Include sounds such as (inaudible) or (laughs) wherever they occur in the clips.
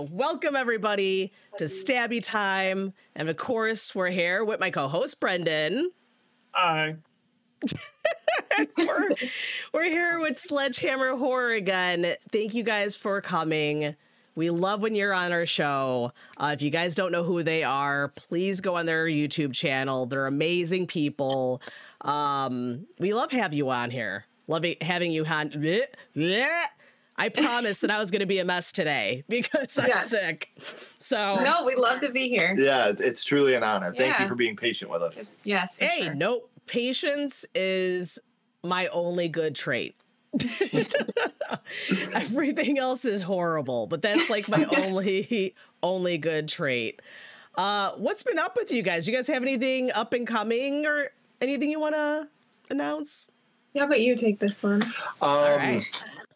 So, welcome everybody to Stabby Time. And of course, we're here with my co host, Brendan. Hi. (laughs) we're, we're here with Sledgehammer Horror again. Thank you guys for coming. We love when you're on our show. Uh, if you guys don't know who they are, please go on their YouTube channel. They're amazing people. Um, we love have you on here. Love having you on. (laughs) Bleh, bleh. I promised that I was going to be a mess today because I'm Yeah. sick. So, No, we love to be here. Yeah, it's, it's truly an honor. Thank you for being patient with us. Yes. Hey, sure. no, patience is my only good trait. (laughs) Everything else is horrible, but that's like my (laughs) only only good trait. Uh, what's been up with you guys? You guys have anything up and coming or anything you want to announce? Yeah, but you take this one. Um, right.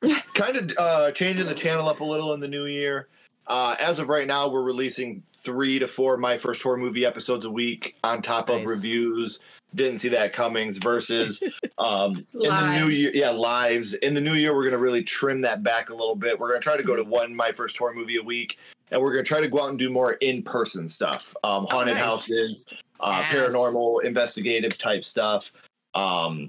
(laughs) kind of uh, changing the channel up a little in the new year. Uh, as of right now, we're releasing three to four my first horror movie episodes a week on top Nice. of reviews. Didn't see that coming versus (laughs) um, in the new year. Yeah, lives. In the new year, we're going to really trim that back a little bit. We're going to try to go to one my first horror movie a week, and we're going to try to go out and do more in person stuff, um, haunted nice. houses, uh, Yes. paranormal, investigative type stuff. Um,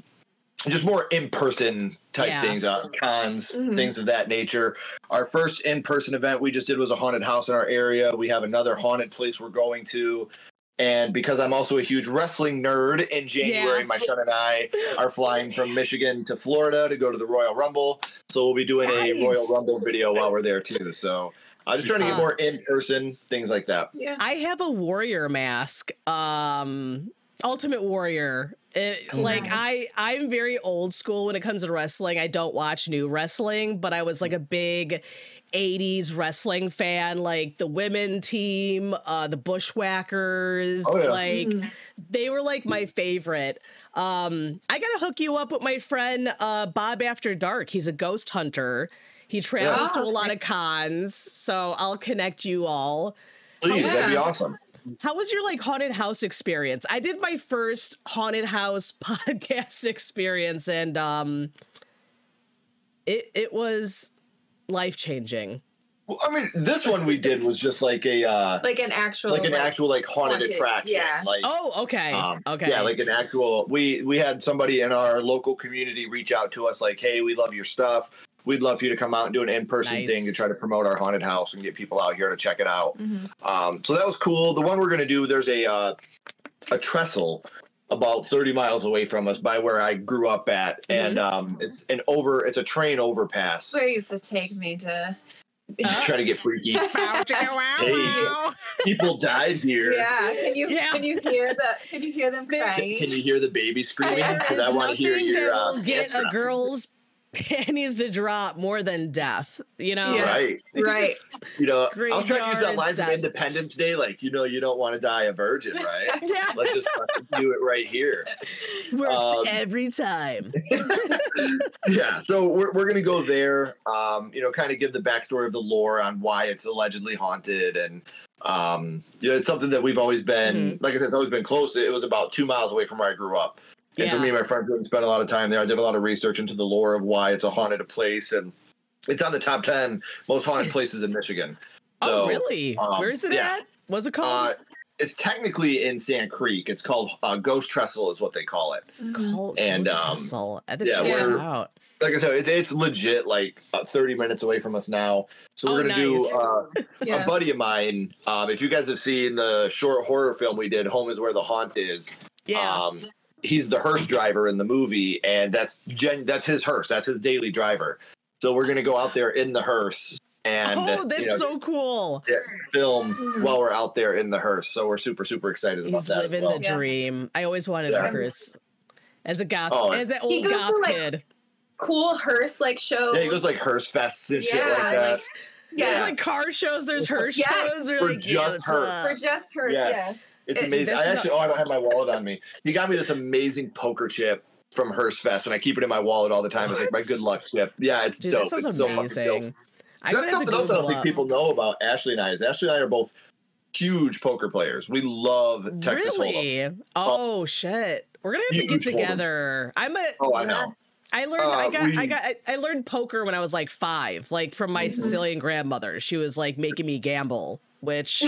just more in person type Yeah. things, uh, cons, Mhm. things of that nature. Our first in person event we just did was a haunted house in our area. We have another haunted place we're going to. And because I'm also a huge wrestling nerd, in January, Yeah. my son and I are flying from Michigan to Florida to go to the Royal Rumble. So we'll be doing Nice. a Royal Rumble video while we're there too. So I'm just trying to get more in person things like that. Yeah. I have a warrior mask. Um Ultimate Warrior. It, like Nice. I I'm very old school when it comes to wrestling. I don't watch new wrestling, but I was like a big 80s wrestling fan like the women team, uh the Bushwhackers, Oh, yeah. like Mhm. they were like my favorite. Um I got to hook you up with my friend uh Bob After Dark. He's a ghost hunter. He travels to a Oh, lot of cons, so I'll connect you all. Please, yeah. that'd be awesome. How was your like haunted house experience? I did my first haunted house (laughs) podcast experience and um it it was life changing. Well, I mean, this one we did was just like a uh, Like an actual. like an actual like haunted, haunted, attraction. yeah. Like Oh, okay. Um, okay. Yeah, like an actual. We we had somebody in our local community reach out to us like, "Hey, we love your stuff. We'd love for you to come out and do an in person Nice. thing to try to promote our haunted house and get people out here to check it out." Mhm. Um, so that was cool. The one we're gonna do, there's a uh, a trestle about 30 miles away from us by where I grew up at, and um, it's an over. It's a train overpass. That's where it used to take me to. Uh, (laughs) Try to get freaky. Bow, chicka, wow, Hey. People died here. yeah. Can you Yeah. can you hear the can you hear them They- Can, can you hear the baby screaming? Because is I want to hear your that uh, get a girl's (laughs) panties to drop more than death. You know? Yeah. Right. (laughs) Right. You know, I was trying to use that line from. Independence Day, like, you know, you don't want to die a virgin, right? (laughs) Yeah. Let's just do it right here. Works Um, every time. Yeah, so we're, we're going to go there, um, you know, kind of give the backstory of the lore on why it's allegedly haunted. And, um, you know, it's something that we've always been, Mm-hmm. like I said, it's always been close. It was about two miles away from where I grew up. And so Yeah. me and my friend didn't spend a lot of time there. I did a lot of research into the lore of why it's a haunted place. And it's on the top 10 most haunted (laughs) places in Michigan. oh, really? um, Where's it yeah. at? What's it called? Uh, it's technically in Sand Creek. It's called uh, Ghost Trestle, is what they call it. Mhm. And, Ghost um, Hustle. I think yeah, we're- out. Like I said, it's, it's legit like uh, 30 minutes away from us now. So we're Oh, gonna nice. do uh, (laughs) Yeah. a buddy of mine. Um, if you guys have seen the short horror film we did, "Home Is Where the Haunt Is," Yeah. um, he's the hearse driver in the movie, and that's gen- that's his hearse. That's his daily driver. So we're gonna go out there in the hearse and oh, that's you know, so cool. film Mhm. while we're out there in the hearse. So we're super super excited about He's that. living well. the Yeah. dream. I always wanted Yeah. a hearse. As a goth, Oh, as an old goes goth to, like, kid. Cool hearse like show. Yeah, he goes like hearse fests and shit like that. like- There's like car shows, there's Hearst Yeah. shows, or For like just yeah, it's, Hearst. uh, For just her, Yes. It's It- amazing. I actually, oh, I don't have my wallet on me. He got me this amazing poker chip from Hearse Fest, and I keep it in my wallet all the time. It's like my good luck chip. Yeah, it's Dude, dope. that it's so fucking dope. That's gonna have to something else I don't think people know about Ashley and I. Is Ashley and I are both huge poker players. We love Texas Hold'em. Really? Oh shit. We're gonna have to get Hold'em. together. I'm a Oh, I know. I learned I Uh, got I got I, I learned poker when I was like five, like from my Mm-hmm. Sicilian grandmother. She was like making me gamble, which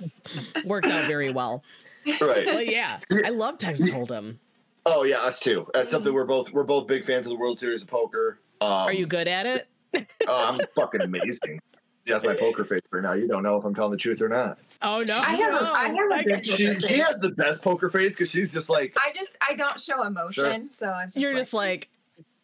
(laughs) worked out very well. Right. But yeah, I love Texas Hold'em. Oh yeah, us too. That's something we're both we're both big fans of the World Series of Poker. Um, Are you good at it? (laughs) Oh, I'm fucking amazing. That's my poker face right now. You don't know if I'm telling the truth or not. Oh no, I have a- no. I have a I good got- Poker She, she has the best poker face because she's just like I just I don't show emotion, so it's just You're like, just like,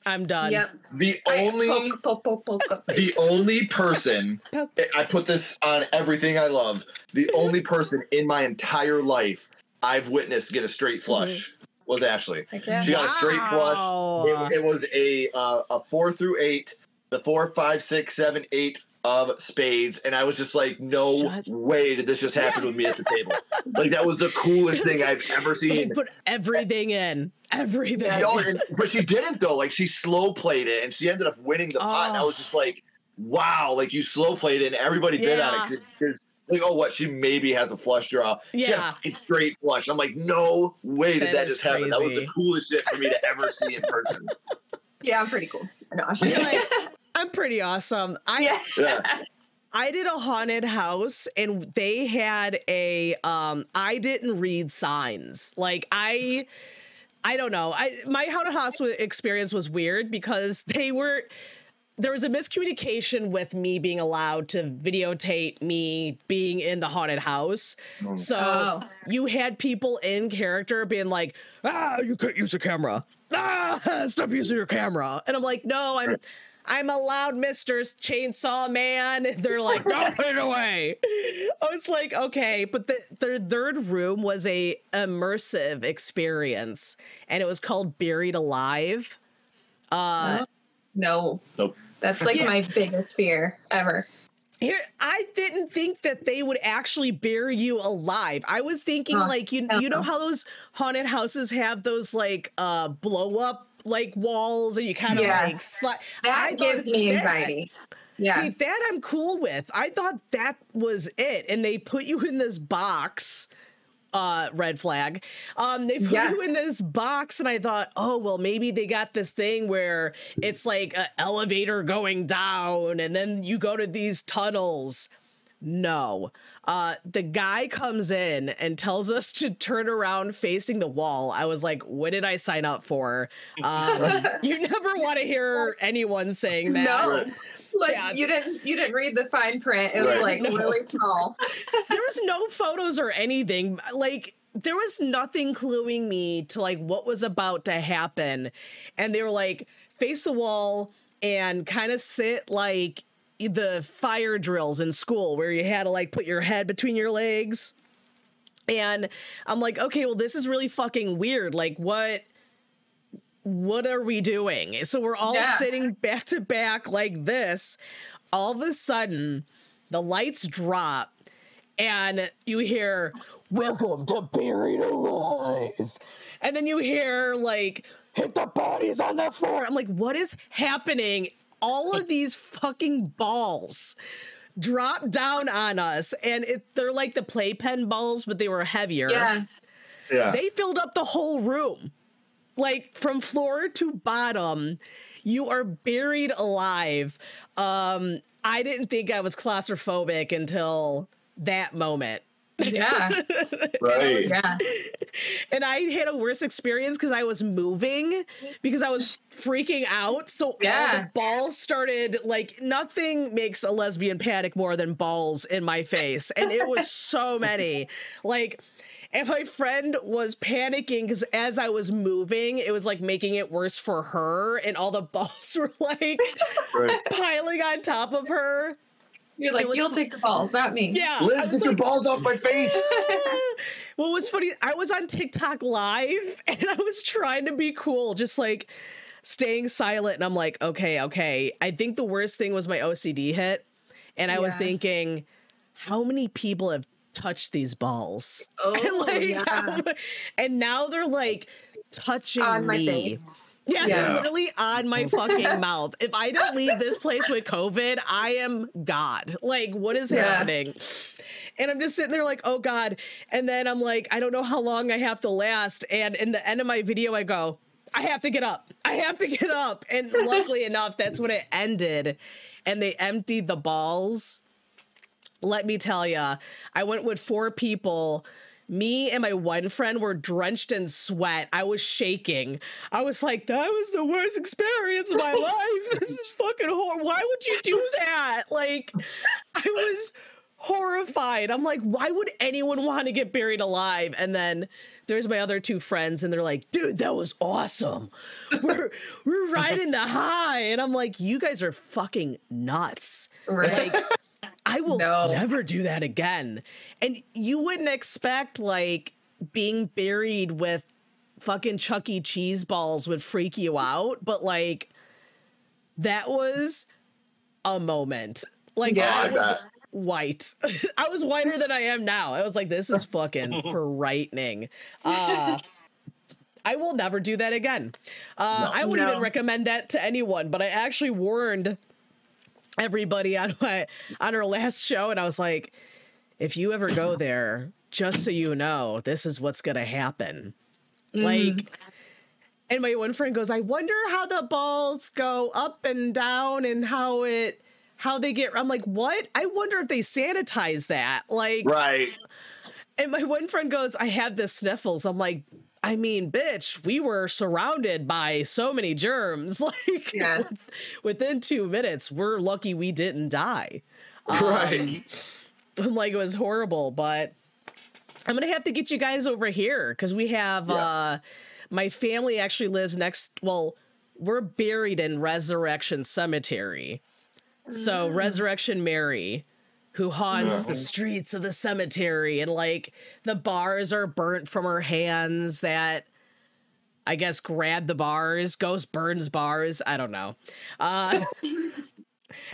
I'm done. yep. the only poke, poke, poke, poke, poke. (laughs) the only person (laughs) I put this on everything I love. The (laughs) only person in my entire life I've witnessed get a straight flush was Ashley. She got a straight flush. It, it was a uh, a four through eight, the four, five, six, seven, eight of spades, and I was just like, no Shut- way did this just happen with me at the table. Like that was the coolest thing I've ever (laughs) They seen. put everything in. Everything. Yeah. No, and- but she didn't though. Like she slow played it, and she ended up winning the pot. And I Oh. was just oh. like, wow, like you slow played it, and everybody bid on it. 'cause- 'cause, Like, oh, what? She maybe has a flush draw. She had a Yeah. It's straight flush. I'm like, no way did That that, is just happen. That was the coolest shit for me to ever see in person. (laughs) Yeah, I'm pretty cool. No, You're like, I'm pretty awesome. I yeah. Yeah. (laughs) I did a haunted house and they had a um I didn't read signs. Like I I don't know. I my haunted house experience was weird because (laughs) they were there was a miscommunication with me being allowed to videotape me being in the haunted house. So Oh. you had people in character being like, "Ah, you can't use your camera. Ah, (laughs) stop using your camera." And I'm like, "No, I'm I'm allowed, Mister Chainsaw Man." (laughs) They're like, "No, put it away." I was like, "Okay," but the the third room was a immersive experience, and it was called Buried Alive. Uh, No. Nope. That's like Yeah. my biggest fear ever. Here, I didn't think that they would actually bury you alive. I was thinking Huh. like you you know how those haunted houses have those like uh blow up like walls and you kind of Yes. like sli- That I gives me that- anxiety. (laughs) Yeah. See, that I'm cool with. I thought that was it. And they put you in this box. Uh, red flag. Um, they put Yes. you in this box, and I thought, oh well, maybe they got this thing where it's like an elevator going down, and then you go to these tunnels. No. Uh, the guy comes in and tells us to turn around facing the wall. I was like, what did I sign up for? Um, (laughs) you never want to hear anyone saying that. no. Like Yeah. you didn't you didn't read the fine print. It was Right. like No. really (laughs) small. there was no photos or anything. Like there was nothing cluing me to like what was about to happen. And they were like, face the wall and kind of sit like the fire drills in school where you had to like put your head between your legs. And I'm like, okay, well, this is really fucking weird. Like, what? What are we doing? So we're all Yeah. sitting back to back like this. All of a sudden, the lights drop, and you hear, Welcome to Buried Alive. And then you hear, like, hit the bodies on the floor. I'm like, what is happening? All of these fucking balls drop down on us, and it, they're like the playpen balls, but they were heavier. Yeah. Yeah. They filled up the whole room. Like from floor to bottom, you are buried alive. Um, I didn't think I was claustrophobic until that moment. Yeah. (laughs) right. Oh, yeah. And I had a worse experience because I was moving because I was freaking out. So Yeah. the balls started like nothing makes a lesbian panic more than balls in my face. And it was so many. (laughs) Like and my friend was panicking because as I was moving, it was like making it worse for her, and all the (laughs) balls were like Right. piling on top of her. You're like, It was you'll fu- take the balls, not me. Yeah. Liz, was get your balls off my face. (laughs) what was funny, I was on TikTok live (laughs) and I was trying to be cool, just like staying silent. And I'm like, okay, okay. I think the worst thing was my OCD hit. And I was thinking, how many people have touched these balls? (laughs) Oh, and, like, yeah. how- and now they're like touching On my me. face. Yeah, Yeah. literally on my (laughs) fucking mouth. If I don't leave this place with COVID, I am God. Like, what is Yeah. happening? And I'm just sitting there like, oh God. And then I'm like, I don't know how long I have to last. And in the end of my video, I go, I have to get up. I have to get up. And luckily (laughs) enough, that's when it ended. And they emptied the balls. Let me tell you, I went with four people. Me and my one friend were drenched in sweat. I was shaking. I was like, that was the worst experience of my (laughs) life. This is fucking horrible. Why would you do that? Like, I was horrified. I'm like, why would anyone want to get buried alive? And then there's my other two friends, and they're like, dude, that was awesome. We're we're riding the high. And I'm like, you guys are fucking nuts. Right. Like, I will No. never do that again. And you wouldn't expect like being buried with fucking Chuck E. Cheese balls would freak you out, but like that was a moment. Like Yeah, I I was white. (laughs) I was whiter than I am now. I was like, this is fucking (laughs) frightening. Uh I will never do that again. Uh, No. I wouldn't No. even recommend that to anyone, but I actually warned everybody on (laughs) my on our last show, and I was like, if you ever go (laughs) there, just so you know, this is what's gonna happen. Mm-hmm. Like, and my one friend goes, I wonder how the balls go up and down and how it how they get I'm like, what? I wonder if they sanitize that. Like Right. (laughs) and my one friend goes, I have the sniffles. I'm like, I mean, bitch, we were surrounded by so many germs. (laughs) Like, Yeah. within two minutes, we're lucky we didn't die. (laughs) right. I'm (laughs) like, it was horrible, but I'm gonna have to get you guys over here because we have Yeah. uh my family actually lives next well, we're buried in Resurrection Cemetery. So Resurrection Mary, who haunts the streets of the cemetery, and like the bars are burnt from her hands that I guess grab the bars, ghost burns bars. I don't know. Uh (laughs)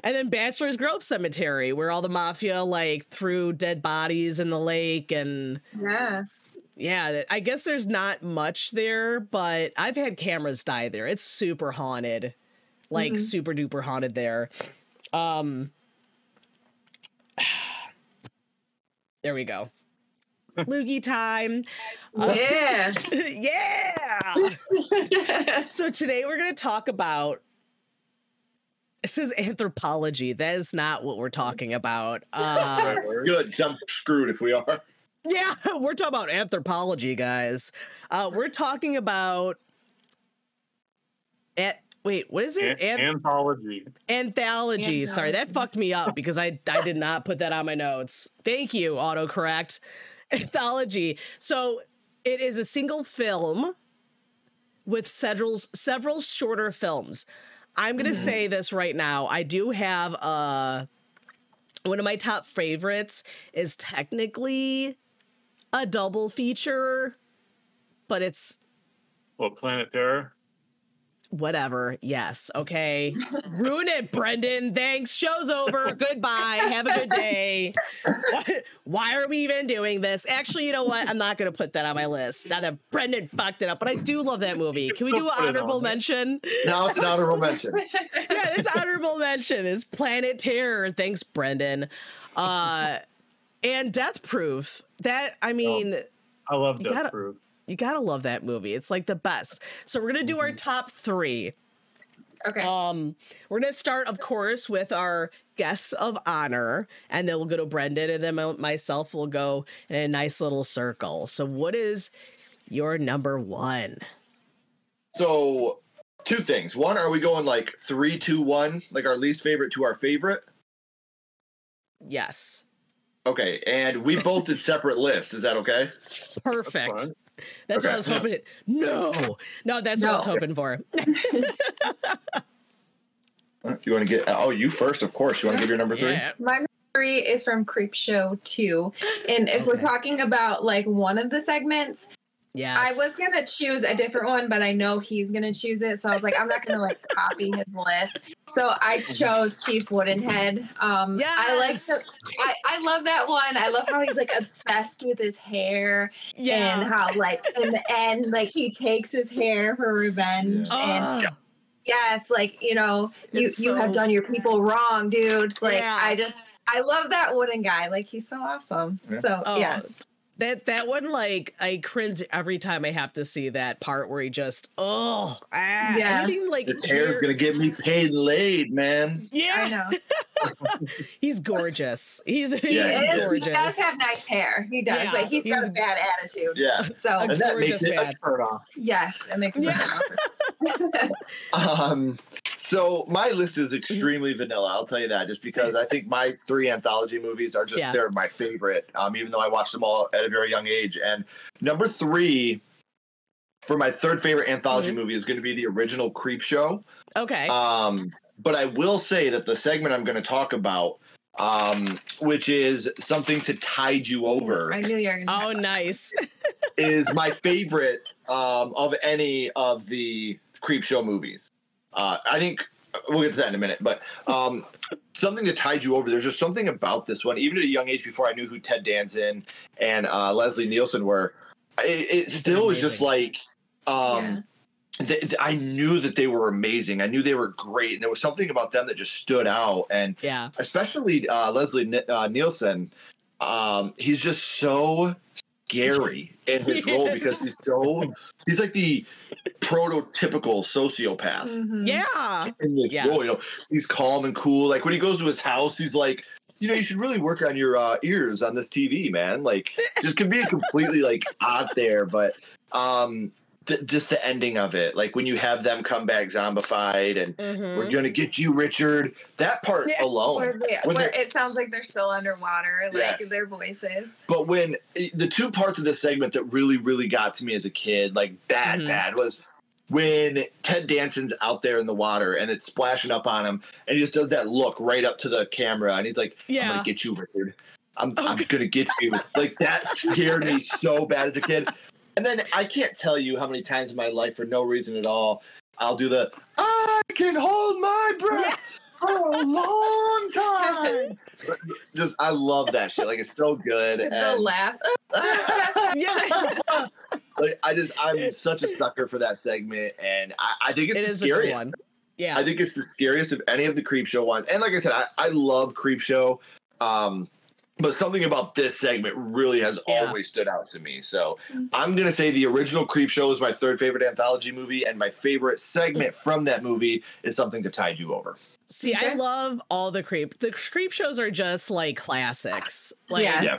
And then Bachelor's Grove Cemetery, where all the mafia like threw dead bodies in the lake. And Yeah. yeah, I guess there's not much there, but I've had cameras die there. It's super haunted, like super duper haunted there. Um, (sighs) there we go. (laughs) Loogie time. Yeah. (laughs) yeah. (laughs) So today we're going to talk about. This is anthropology. That is not what we're talking about. Uh, Good. I'm screwed if we are. yeah, we're talking about anthropology, guys. Uh, we're talking about. At, wait, what is it? An- An- anthology. anthology. Sorry, that fucked me up because I I did not put that on my notes. Thank you, autocorrect. Anthology. So it is a single film with several several shorter films. I'm gonna say this right now. I do have uh one of my top favorites is technically a double feature, but it's What Planet Terror? Whatever. Yes. Okay. (laughs) Ruin it, Brendan. Thanks. Show's over. Goodbye. Have a good day. Why, (laughs) why are we even doing this? Actually, you know what? I'm not going to put that on my list now that Brendan fucked it up, but I do love that movie. Can we do an Put on honorable mention? Now it's an honorable mention. (laughs) yeah, it's honorable mention is Planet Terror. Thanks, Brendan. Uh, and Death Proof. That, I mean, I love Death gotta- Proof. You gotta love that movie. It's like the best. So we're gonna do our top three. Okay. Um, we're gonna start, of course, with our guests of honor, and then we'll go to Brendan, and then my- myself will go in a nice little circle. So, what is your number one? So, two things. One, are we going like three, two, one, like our least favorite to our favorite? Yes, Okay, and we both did separate lists. Is that okay? perfect. Fine. (laughs) That's, what I was hoping. It, no, no, that's what I was hoping for. Uh, (laughs) You want to get? Oh, you first, of course. You want to give your number three? Yeah. My number three is from Creepshow 2. And if we're talking about like one of the segments, Yes. I was gonna choose a different one, but I know he's gonna choose it, so I was like, I'm not gonna like (laughs) copy his list. So I chose Chief Woodenhead. Um, I like Yes. the, I, I love that one. I love how he's like obsessed with his hair Yeah. and how like in the end, like he takes his hair for revenge. And Ah, yes, like you know, you It's you have done your people wrong, dude. Like Yeah. I just I love that wooden guy. Like he's so awesome. Yeah. So oh, yeah. That that one like I cringe every time I have to see that part where he just oh ah, Yeah. anything like This hair is gonna get me paid and laid, man. I yeah know. (laughs) he's gorgeous he's, he's Yeah, It is- gorgeous he does have nice hair. He does, Yeah, but he's got a bad attitude. Yeah. So And that makes gorgeous it man. a turn off. yes, it makes me Yeah. (laughs) (laughs) Um, so my list is extremely vanilla. I'll tell you that, just because I think my three anthology movies are just Yeah. they're my favorite. Um, even though I watched them all at a very young age. And number three for my third favorite anthology Mhm. movie is going to be the original Creepshow. okay Um, but I will say that the segment I'm going to talk about, um, which is something to tide you over, I knew you were going to. oh nice is my favorite um, of any of the Creepshow movies. Uh, I think we'll get to that in a minute, but um, something to tide you over. There's just something about this one, even at a young age, before I knew who Ted Danson and uh, Leslie Nielsen were. It, it still was just like. Um, th- th- I knew that they were amazing. I knew they were great, and there was something about them that just stood out. And yeah especially uh, Leslie Ni- uh, Nielsen, um, he's just so scary in his (laughs) role because he's so he's like the prototypical sociopath Mhm. yeah in this Yeah. role. You know, he's calm and cool. Like when he goes to his house, he's like. You know, you should really work on your uh, ears on this TV, man. Like, just can be completely like out there, but um, th- just the ending of it, like when you have them come back zombified and Mhm. we're gonna get you, Richard. That part Yeah. alone. Where they, where it sounds like they're still underwater, like Yes. their voices. But when the two parts of this segment that really, really got to me as a kid, like bad, Mhm. bad, was when Ted Danson's out there in the water and it's splashing up on him, and he just does that look right up to the camera, and he's like, "I'm gonna get you, Richard. I'm, I'm Okay. gonna get you." Like that scared me so bad as a kid. And then I can't tell you how many times in my life, for no reason at all, I'll do the "I can hold my breath." For a long time. (laughs) Just, I love that shit. Like, it's so good. The and- laugh. yeah (laughs) (laughs) like I just I'm such a sucker for that segment, and I, I think it's it the is a good scariest. one yeah I think it's the scariest of any of the Creepshow ones. And like I said, I, I love Creepshow, um, but something about this segment really has Yeah. always stood out to me. So Mhm. I'm gonna say the original Creepshow is my third favorite anthology movie, and my favorite segment from that movie is something to tide you over. See, I love all the creep. The creep shows are just like classics. Like Yeah. Yeah.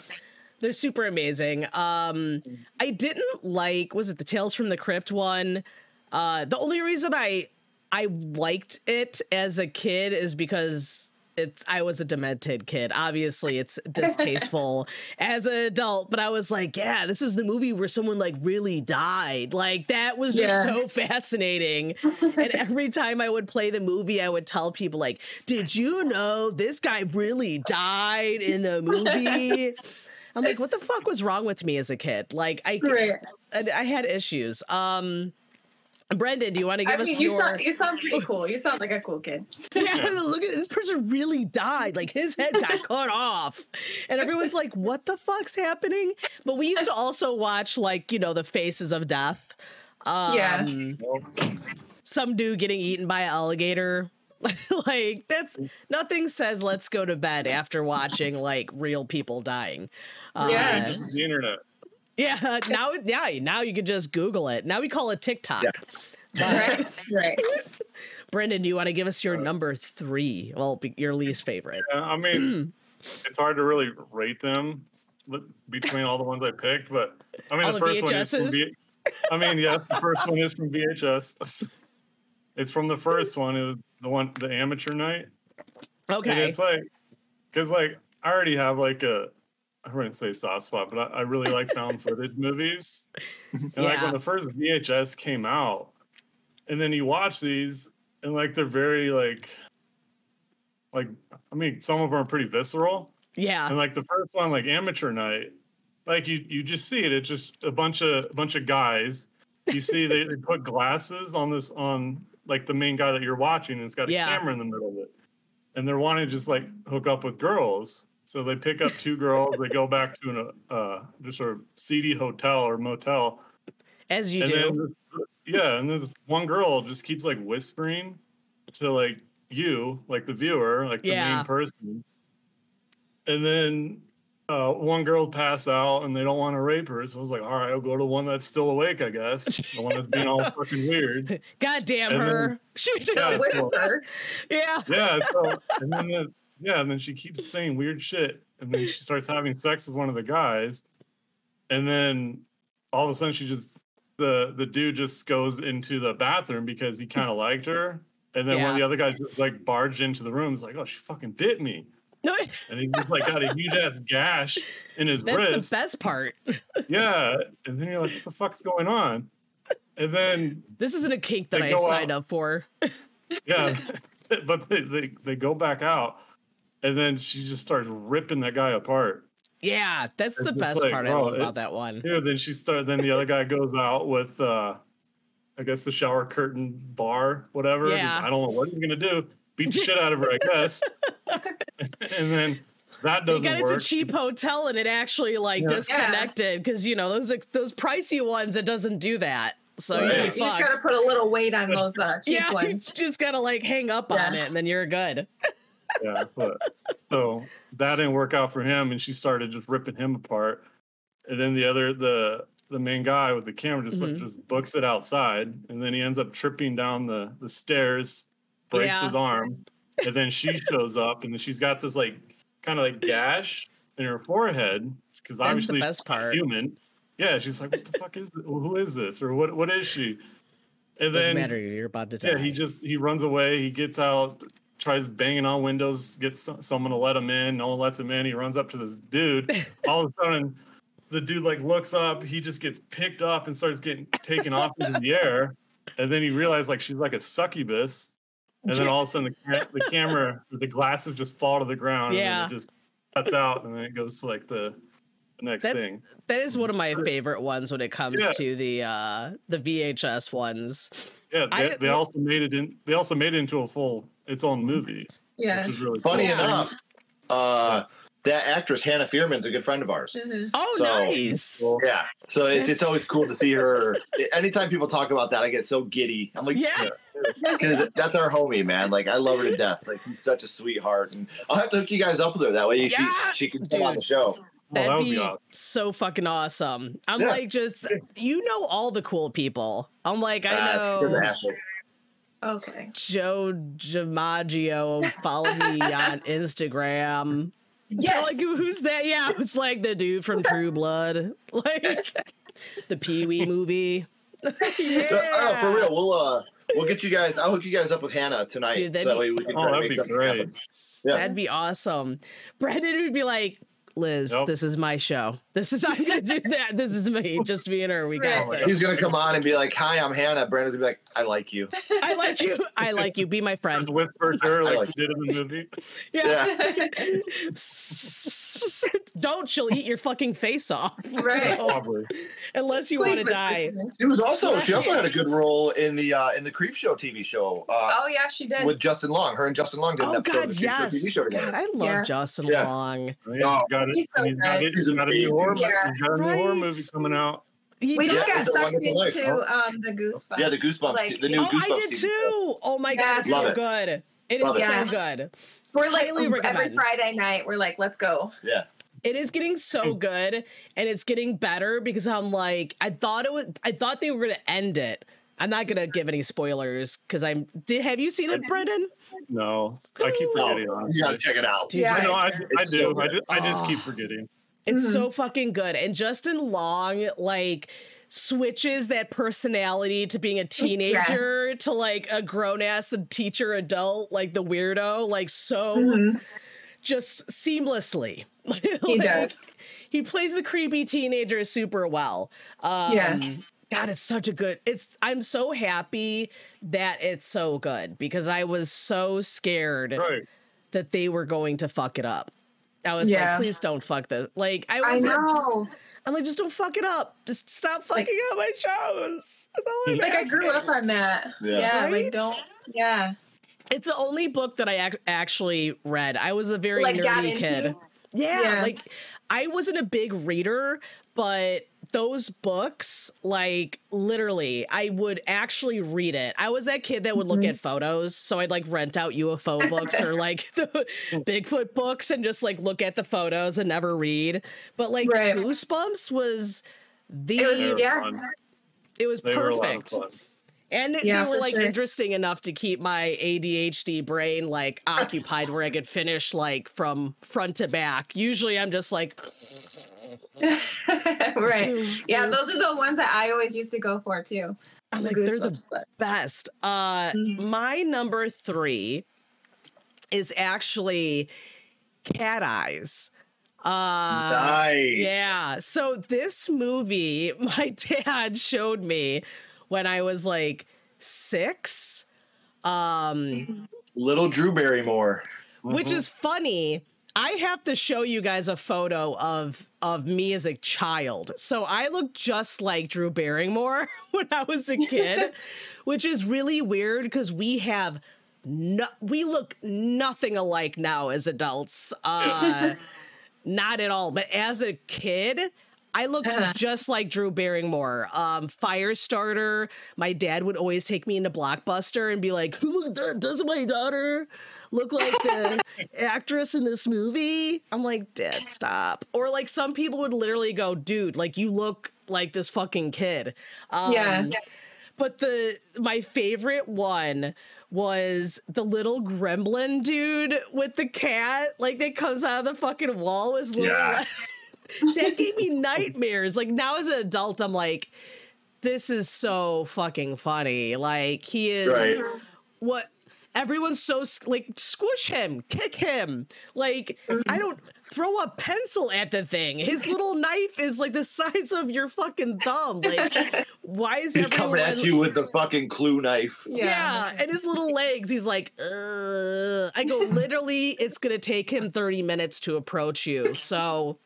they're super amazing. Um I didn't like was it the Tales from the Crypt one? Uh the only reason I I liked it as a kid is because it's I was a demented kid. Obviously, it's (laughs) distasteful as an adult, but I was like, yeah, this is the movie where someone like really died. Like that was just Yeah. so (laughs) fascinating. and every time I would play the movie, I would tell people like, "Did you know this guy really died in the movie?" I'm like, "What the fuck was wrong with me as a kid?" Like I Right. I, I had issues. Um Brendan, do you want to give I us mean, you your sound, you sound pretty cool. You sound like a cool kid. (laughs) yeah, look at this person really died. Like his head got (laughs) cut off. And everyone's like, what the fuck's happening? But we used to also watch like, you know, the faces of death. Um, Yeah. Some dude getting eaten by an alligator. (laughs) like that's nothing says let's go to bed after watching like real people dying. Yeah, Uh, Yeah. the internet. Yeah. (laughs) Now, yeah. Now you can just Google it. Now we call it TikTok. Yeah. Right. right. (laughs) Brendan, do you want to give us your number three? Well, your least favorite. Uh, I mean, (clears throat) it's hard to really rate them between all the ones I picked, but I mean, All the the first one is from VHSs? V- I mean, yes, the first one is from VHS. It's from the first one. It was the one, the amateur night. And Okay. it's like, because like I already have like a, I wouldn't say soft spot, but I, I really like found (laughs) footage movies. And like when the first VHS came out, and then you watch these, and like they're very like, like I mean, some of them are pretty visceral. Yeah. And like the first one, like amateur night, like you you just see it. It's just a bunch of a bunch of guys. You see they, they put (laughs) glasses on this on like the main guy that you're watching, and it's got a Yeah. camera in the middle of it. And they're wanting to just like hook up with girls. So they pick up two girls. They go back to an uh just a seedy hotel or motel. As you and do. this, yeah, and this one girl just keeps like whispering to like you, like the viewer, like the Yeah. main person. And then uh, one girl pass out and they don't want to rape her. So I was like, all right, I'll go to one that's still awake, I guess. The one that's being all (laughs) fucking weird. God damn And her. then- (laughs) She's Yeah, so- (laughs) yeah. yeah. So, and then the, yeah, and then she keeps saying weird shit, and then she starts having sex with one of the guys, and then all of a sudden she just the the dude just goes into the bathroom because he kind of liked her, and then one of the other guys just like barged into the room. It's like, oh, she fucking bit me, No, (laughs) and he just like got a huge ass gash in his wrist. that's wrist. the best part. (laughs) Yeah, and then you're like, what the fuck's going on? And then This isn't a kink that I signed out. up for. (laughs) yeah, but they, they they go back out, and then she just starts ripping that guy apart. Yeah, that's the best like, part I love it- about that one. Yeah, then she started. Then the other guy goes out with, uh I guess the shower curtain bar, whatever. Yeah. I don't know what he's gonna do. Beat the shit out of her, I guess. (laughs) and then that They doesn't got into work. a cheap hotel and it actually like Yeah. disconnected because you know those those pricey ones it doesn't do that. So Right. you're You just gotta put a little weight on (laughs) those uh, cheap Yeah, you just gotta like hang up on it and then you're good. Yeah, but so that didn't work out for him, and she started just ripping him apart. And then the other the the main guy with the camera just Mhm. like just books it outside, and then he ends up tripping down the the stairs, breaks Yeah. his arm, and then she (laughs) shows up, and then she's got this like kind of like gash in her forehead because That's the obviously best part. human. Yeah, she's like, what the fuck is this? Who is this? Or what what is she? And Doesn't then matter. You're about to die. yeah, he just he runs away. He gets out, tries banging on windows, gets some- someone to let him in. No one lets him in. He runs up to this dude. (laughs) All of a sudden, the dude like looks up. He just gets picked up and starts getting taken off into the air. And then he realized like she's like a succubus. And then all of a sudden the, the camera, the glasses just fall to the ground. Yeah. And it just cuts out, and then it goes to like the, the next That's- thing. that is one of my favorite ones when it comes Yeah. to the uh the VHS ones. Yeah, they, I- they also made it in. They also made it into a full its own movie, Yeah. which is really Funny cool. enough, uh, that actress Hannah Fierman's a good friend of ours. Mhm. Oh, So- nice. Well, Yeah, so it's, it's always cool to see her. Anytime people talk about that, I get so giddy. I'm like, Yeah. because that's our homie, man. Like I love her to death. Like she's such a sweetheart, and I'll have to hook you guys up with her. That way, Yeah, she she can come on the show. Well, that That'd would be, be awesome. so fucking awesome. I'm Yeah. like, just you know all the cool people. I'm like, I Uh, know asshole. Okay. Joe DiMaggio. Follow me (laughs) on Instagram. Yes. Like, who's that? Yeah, it was like the dude from True Blood, (laughs) like the Pee Wee movie. yeah. Oh, for real, we'll uh, we'll get you guys. I'll hook you guys up with Hannah tonight, Dude, so that'd that be- way we can Oh, try to that'd make be something great. happen. Yeah. That'd be awesome. Brendan would be like, Liz, Nope. this is my show. This is I'm gonna do that. This is me, just me and her. We got Right. this. He's gonna come on and be like, "Hi, I'm Hannah." Brendan's gonna be like, "I like you." I like you. I like you. Be my friend. Just whisper to her like like you did in the movie. (laughs) Yeah. Yeah. (laughs) Don't. She'll eat your fucking face off. (laughs) Right. So, unless you want to die. She was also she also had a good role in the uh, in the Creepshow TV show uh, Oh yeah, she did. with Justin Long. Her and Justin Long did an Oh episode God, of the Creep yes. Show TV show God. I love Yeah. Justin Yeah. Long. Yeah, Oh, he's got it. he's so he's got, good. it. he's got a new horror. Yeah. He's got a new horror movie coming out. He we does- just got It's a sucked Wonderful Life, into um the goosebumps. Yeah, the Goosebumps, Like, the new Oh, Goosebumps. I did TV. too. Oh my God, it's so it. good. It is Love it. so Yeah. good. We're like highly every recommend. Friday night. We're like, let's go. Yeah, It is getting so good, and it's getting better because I'm like, I thought it was, I thought they were gonna end it. I'm not gonna give any spoilers because I'm. Did have you seen it, Brendan? No, I keep forgetting. Oh, you gotta check it out. Dude, Yeah. I. I, I do. so I just, I just keep forgetting. It's Mm-hmm. so fucking good. And Justin Long, like, switches that personality to being a (laughs) teenager to like a grown ass teacher adult, like the weirdo, like so Mhm. just seamlessly. (laughs) He Like, does. He plays the creepy teenager super well. Um, Yeah. God, it's such a good. It's. I'm so happy that it's so good because I was so scared Right. that they were going to fuck it up. I was Yeah. like, please don't fuck this. Like I I was. know. I'm like, just don't fuck it up. Just stop fucking Like- up my shows. That's all I'm Like I grew up on that. Yeah. Yeah. Right? Like don't. Yeah. It's the only book that I ac- actually read. I was a very Like nerdy kid. Yeah, Yeah. like I wasn't a big reader, but those books, like literally, I would actually read it. I was that kid that would look Mhm. at photos, so I'd like rent out UFO (laughs) books or like (laughs) the Bigfoot books and just like look at the photos and never read. But like Right. Goosebumps was the It was- They were Yeah. it was They were a lot of perfect. And Yeah, they were like sure. interesting enough to keep my ADHD brain like (laughs) occupied where I could finish like from front to back. Usually I'm just like (laughs) right. Yeah, those are the ones that I always used to go for too. I'm The like they're the but- best. Uh Mhm. my number 3 is actually Cat Eyes. Uh nice. Yeah. So this movie, (laughs) my dad showed me when I was like six. Um, Little Drew Barrymore. which Mhm. is funny. I have to show you guys a photo of of me as a child. So I look just like Drew Barrymore (laughs) when I was a kid, (laughs) which is really weird because we have no we look nothing alike now as adults. Uh (laughs) not at all. But as a kid, I looked Uh-huh. just like Drew Barrymore. Um, Firestarter. My dad would always take me into Blockbuster and be like, "Look, do- doesn't my daughter look like the actress in this movie?" I'm like, "Dad, stop." Or like some people would literally go, "Dude, like you look like this fucking kid." Um, Yeah. But the my favorite one was the little gremlin dude with the cat, like that comes out of the fucking wall. Was little Yes. that gave me nightmares. Like now as an adult, I'm like, this is so fucking funny. Like he is Right. what everyone's so like squish him, kick him. Like I don't throw a pencil at the thing. His (laughs) little knife is like the size of your fucking thumb. Like why is He's everyone coming at you with the fucking clue knife. yeah. and his little legs, he's like, uh I go, literally, it's gonna take him 30 minutes to approach you. So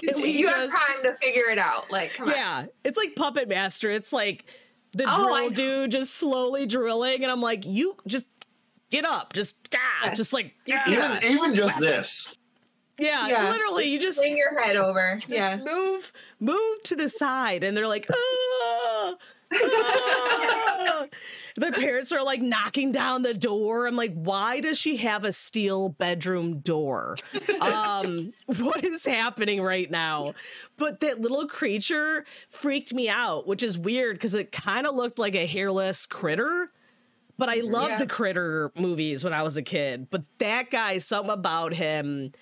can we you have time to figure it out. Like, come on. yeah, it's like Puppet Master. It's like the Oh, drill dude just slowly drilling, and I'm like, you just get up, just ah, just like You- ah. you- Even, even just this. yeah, Yeah. literally, you just Swing your head over. just yeah. move move to the side, and they're like, ah, ah. (laughs) the parents are like knocking down the door. I'm like, why does she have a steel bedroom door? (laughs) Um, what is happening right now? But that little creature freaked me out, which is weird because it kind of looked like a hairless critter. But I loved Yeah. the critter movies when I was a kid. But that guy, something about him,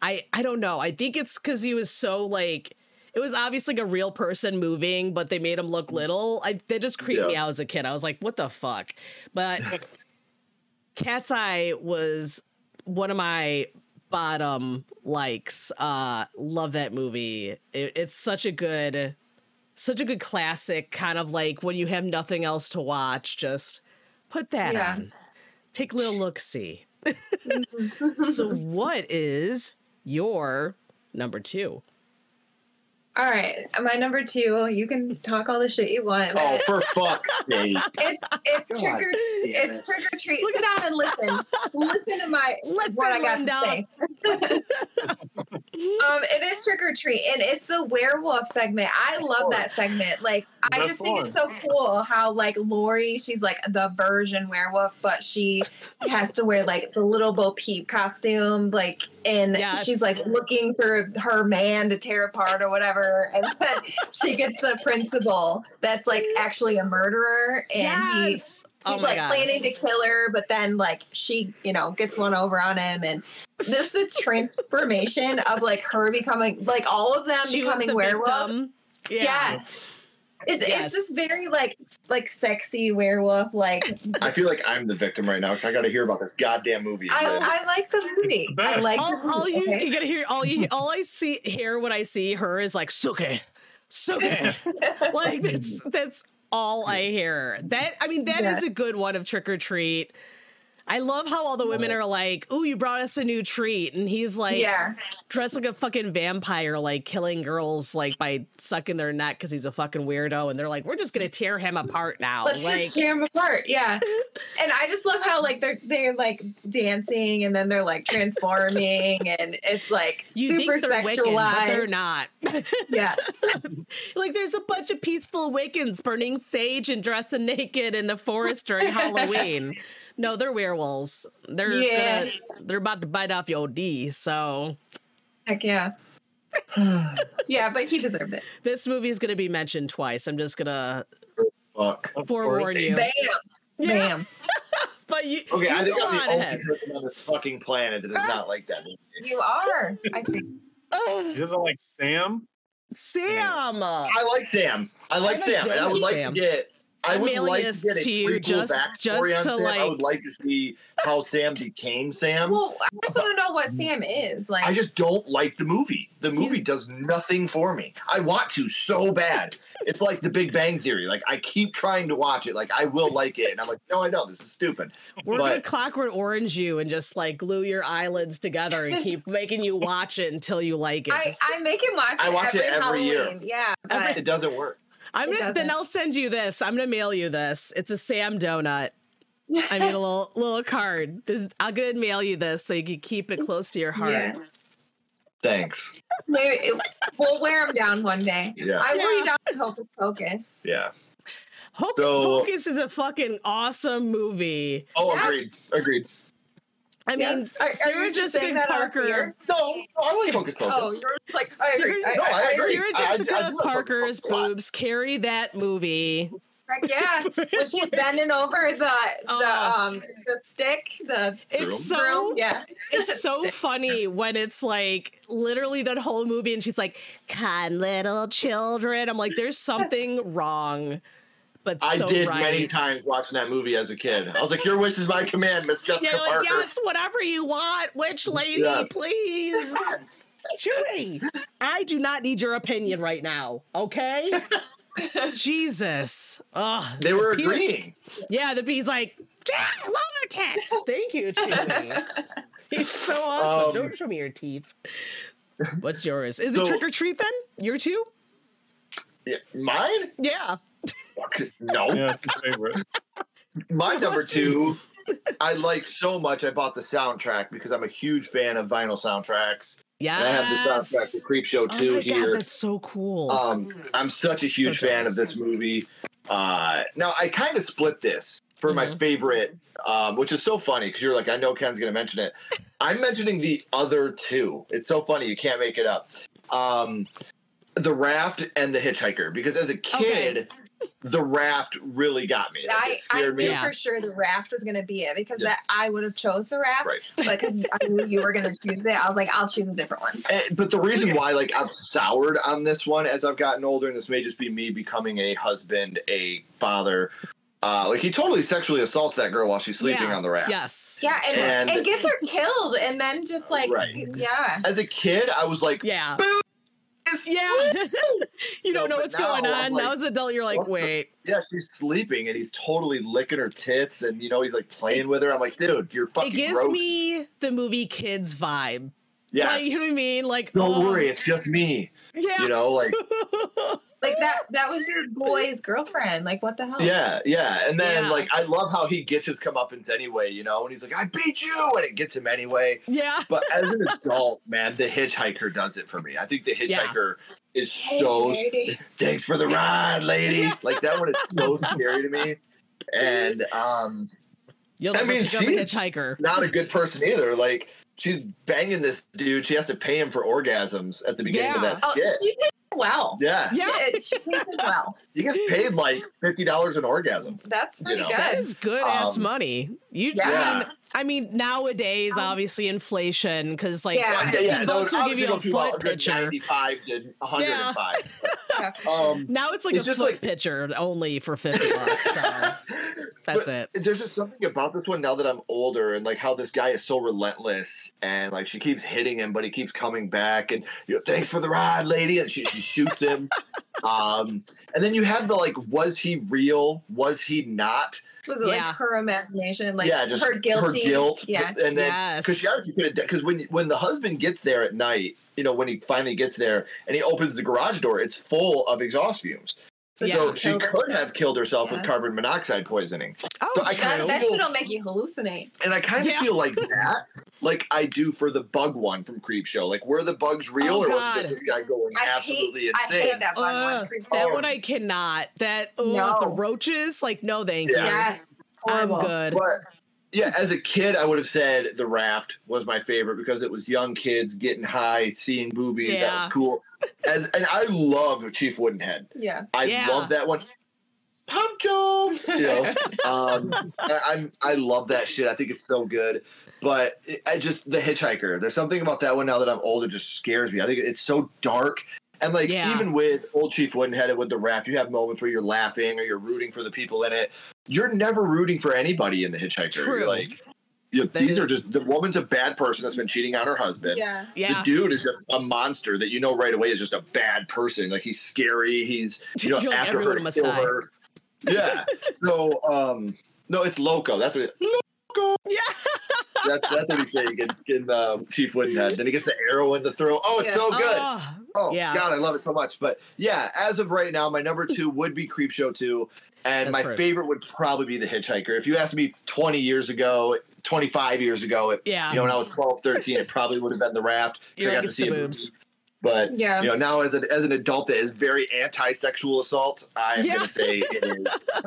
I I don't know. I think it's because he was so like it was obviously like a real person moving, but they made him look little. I that just creeped me out as a kid. I was like, what the fuck? But (laughs) Cat's Eye was one of my bottom likes. Uh love that movie. It, it's such a good such a good classic, kind of like when you have nothing else to watch, just put that Yeah. on. Take a little look see. (laughs) Mm-hmm. so (laughs) what is your number two? All right. My number two, you can talk all the shit you want. Oh, for fuck's (laughs) sake. it's it's God trick or damn it's it. trick or treat. Sit down and listen. listen to my Let what I the got to say. (laughs) um, it is trick or treat, and it's the werewolf segment. I love that segment. Like, I Best just think one. it's so cool how like Laurie, she's like the version werewolf, but she has to wear like the little Bo Peep costume, like, and Yes. she's like looking for her man to tear apart or whatever, and then she gets the principal that's like actually a murderer, and he's yes. Oh he's my like god. planning to kill her, but then like she, you know, gets one over on him, and this is a transformation of like her becoming like all of them She becoming the werewolf. victim. Yeah. Yeah. It's Yes. it's just very like like sexy werewolf. Like (laughs) I feel like I'm the victim right now because I got to hear about this goddamn movie. I. I like the movie. I like all, the all you, okay? you gotta hear all you all I see hear when I see her is like suke, suke. (laughs) like that's that's all I hear. That I mean that is Yeah. a good one of trick or treat. I love how all the women are like, "Ooh, you brought us a new treat," and he's like, yeah. dressed like a fucking vampire, like killing girls like by sucking their neck because he's a fucking weirdo, and they're like, "We're just gonna tear him apart now." Let's like, just tear him apart. Yeah. (laughs) And I just love how like they're they're like dancing and then they're like transforming (laughs) and it's like you super think they're Wiccan, but they're not. (laughs) Yeah. like, there's a bunch of peaceful Wiccans burning sage and dressing naked in the forest during Halloween. No, they're werewolves. They're Yeah. gonna, they're about to bite off your D. So Heck yeah. (sighs) Yeah, but he deserved it. this movie is gonna be mentioned twice. I'm just gonna Fuck. Forewarn you. Bam. Yeah. Bam. (laughs) But you, Okay, you I think go I'm the on only ahead. person on this fucking planet that does not like that movie. You are. I think. (sighs) He doesn't like Sam. Sam. I like Sam. I like I'm Sam, and I would like Sam. to get. I would like to get a to you just- just to, Sam. I would like to see how Sam became Sam. Well, I just want to know what mm. Sam is. Like I just don't like the movie. The movie He's- does nothing for me. I want to so bad. It's like the Big Bang Theory. Like I keep trying to watch it. Like I will like it, and I'm like, no, I know this is stupid. We're gonna But- clockwork orange you and just like glue your eyelids together and keep (laughs) making you watch it until you like it. I, Just- I make him watch it I watch it every, every year. Halloween. Yeah. Every- But It doesn't work. I'm gonna then. I'll send you this. I'm gonna mail you this. It's a Sam donut. I mean a little (laughs) little card. This, I'm gonna mail you this so you can keep it close to your heart. Yeah. Thanks. We'll wear them down one day. Yeah. I wore Yeah. you down with Hocus Pocus. Yeah. Hocus So- Pocus is a fucking awesome movie. Oh, Yeah. agreed. Agreed. I Yeah. mean, Are- are Sarah you just Jessica saying that out of Parker. No, no, I like Focus Focus. Oh, you're just like I agree. Sarah, I, No, I I, agree. Sarah I- I- I Jessica Parker's Hocus Pocus a lot. boobs carry that movie. Heck yeah, (laughs) when she's bending over the the Oh. um the stick, the It's Broom? so. Yeah, it's so (laughs) funny when it's like literally that whole movie and she's like, "Come, little children." I'm like, "There's something wrong," but I so did right. many times watching that movie as a kid. I was like, "Your wish is my command, Miss Jessica Yeah, like, Parker." yes, whatever you want, witch (laughs) lady, Yes. please. Chewie, I do not need your opinion right now, okay? (laughs) Jesus. Ugh. They were Peter- agreeing. Yeah, the bee's like, yeah, longer tits. Thank you, Chewie. (laughs) He's so awesome. Um, Don't show me your teeth. What's yours? Is it trick or treat then? Your two? Yeah, mine? Yeah. Fuck, No. Yeah, it's his favorite. (laughs) My number two, I like so much. I bought the soundtrack because I'm a huge fan of vinyl soundtracks. Yeah. I have the soundtrack to Creepshow Oh 2 my here. God, that's so cool. Um, I'm such a huge fan jealous. of this movie. Uh, now I kind of split this for my Mhm. favorite, um, which is so funny because you're like, I know Ken's going to mention it. I'm mentioning the other two. It's so funny you can't make it up. Um, the Raft and the Hitchhiker because as a kid, the Raft really got me. Like, I, it I knew me. Yeah. for sure the raft was gonna be it because Yeah. that I would have chose the raft, Right. but because I knew you were gonna choose it, I was like, I'll choose a different one. And- Eh, but the reason why, like, I've soured on this one as I've gotten older, and this may just be me becoming a husband, a father. Uh, like he totally sexually assaults that girl while she's sleeping Yeah. on the raft. Yes. Yeah, and, And- and, gets her killed, and then just like Right. yeah. As a kid, I was like, Yeah. Boo! (laughs) Yeah. you don't know but what's going on. I'm now as an adult, you're like, the- wait. yeah, she's sleeping, and he's totally licking her tits, and you know he's like playing with her. I'm like, dude, you're fucking It gives gross. me the movie Kids vibe. Yes. Like, you know what I mean? Like, Don't oh, worry, it's just me. Yeah. You know, like (laughs) Like that that was your boy's girlfriend. Like what the hell? yeah, yeah. And then Yeah. like I love how he gets his comeuppance anyway. You know, and he's like, I beat you, and it gets him anyway. yeah. But as an (laughs) adult, man, the hitchhiker does it for me. I think the Yeah. hitchhiker is so lady. thanks for the ride, lady. Like that one is so (laughs) scary to me. And um You'll I never mean, pick a she's- hitchhiker. not a good person either. Like she's banging this dude. She has to pay him for orgasms at the beginning of Yeah. that Oh, skit. she did well. yeah. Yeah. Yeah, she did well. (laughs) He gets paid like fifty dollars an orgasm. That's pretty know. Good. is good ass Um, money. You, Yeah. I, mean, I mean, nowadays, Um, obviously, inflation, because like Yeah. Yeah, yeah. the That boats would will give you a obviously go foot through a picture. ninety-five to one hundred and five. (laughs) Yeah. Um, Now it's like It's a just foot like- picture only for fifty bucks. So (laughs) That's it. There's just something about this one now that I'm older and like how this guy is so relentless and like she keeps hitting him, but he keeps coming back and you know, thanks for the ride, lady, and she, she shoots him. (laughs) um, and then you have the like, was he real? Was he not? Was it Yeah. like her imagination? Like yeah, just her guilty. her guilt. Yeah. and then Yes. because she obviously could have because when when the husband gets there at night, you know, when he finally gets there and he opens the garage door, it's full of exhaust fumes. So so she she could have killed herself with carbon monoxide poisoning. Oh, So I true. That, that feel- shit'll make you hallucinate. And I kind of Yeah. feel like that, like I do for the bug one from Creepshow. Like, were the bugs real, Oh, or was God. it just this guy going I absolutely hate, I insane? hate that one. Ugh, one. Creeps that out. one I cannot. That oh, No. the roaches. Like, no, thank Yeah. you. Yes. I'm good. But yeah, as a kid, I would have said The Raft was my favorite because it was young kids getting high, seeing boobies. That was cool. As and I love Chief Woodenhead. Yeah. I Yeah. love that one. Pump Pumpkin, you know. (laughs) um, I, I'm I love that shit. I think it's so good. But I just the Hitchhiker. There's something about that one now that I'm older just scares me. I think it's so dark. And like Yeah. even with old Chief Woodenheaded with the raft, you have moments where you're laughing or you're rooting for the people in it. You're never rooting for anybody in the Hitchhiker. True. You're like you know, these is- are just the woman's a bad person that's been cheating on her husband. Yeah. Yeah. The dude is just a monster that you know right away is just a bad person. Like he's scary. He's (laughs) you know You're like, after her to kill die. her. Yeah. so um no, it's loco. That's what it, (laughs) loco. Yeah. That's that's what he's saying in, in uh, Chief Woodenhead. Then he gets the arrow in the throat. Oh, it's Yeah. so good. Oh, Oh yeah. God, I love it so much. But yeah, as of right now, my number two would be Creepshow two. And That's my perfect. favorite would probably be The Hitchhiker. If you asked me 20 years ago, 25 years ago, it, yeah. you know, when I was 12, 13, it probably would have been The Raft. You're I got to see the a boobs. But Yeah. you know, now as, a, as an adult that is very anti-sexual assault, I'm Yeah. going to say it is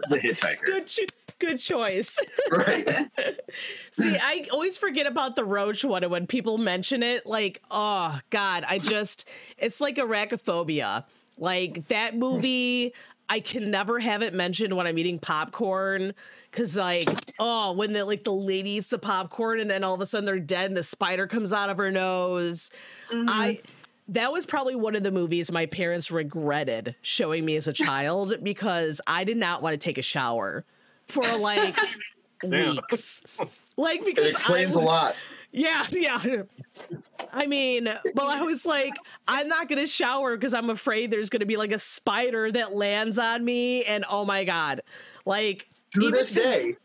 The Hitchhiker. (laughs) Good, cho- good choice. (laughs) Right. (laughs) See, I always forget about the roach one, and when people mention it, like, oh god, I just, it's like arachnophobia. Like that movie, I can never have it mentioned when I'm eating popcorn, because like, oh, when the like the lady eats the popcorn, and then all of a sudden they're dead, and the spider comes out of her nose. I. Mm-hmm. That was probably one of the movies my parents regretted showing me as a child because I did not want to take a shower for like (laughs) weeks. (laughs) Like because It explains I, a lot. Yeah, (laughs) yeah. I mean, but I was like, I'm not gonna shower because I'm afraid there's gonna be like a spider that lands on me, and oh my god, like To this to- day,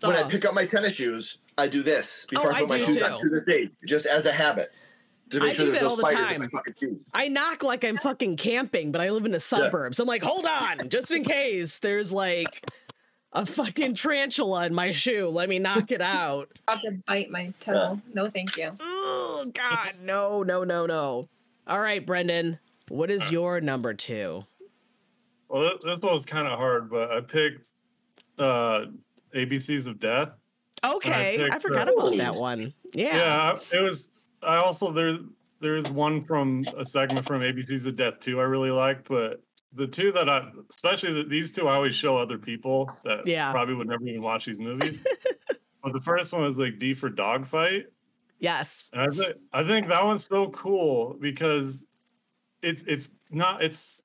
when I Oh. pick up my tennis shoes, I do this before Oh, I put I my shoes on. too. To this day, just as a habit, to make I sure do there's that no all the time. in my fucking shoes. I knock like I'm fucking camping, but I live in the suburbs. I'm like, hold on, just in case there's like a fucking tarantula in my shoe. Let me knock it out. (laughs) About to bite my toe. No, thank you. Oh God, no, no, no, no. All right, Brendan, what is your number two? Well, this one was kind of hard, but I picked uh, ABCs of Death. Okay, I, picked, forgot uh, about that one. Yeah. Yeah, it was. I also there's there's one from a segment from ABCs of Death too. I really liked, but the two that I, especially the, these two, I always show other people that Yeah. probably would never even watch these movies. (laughs) but the first one was like D for Dogfight. Yes. And I think I think that one's so cool because it's it's not it's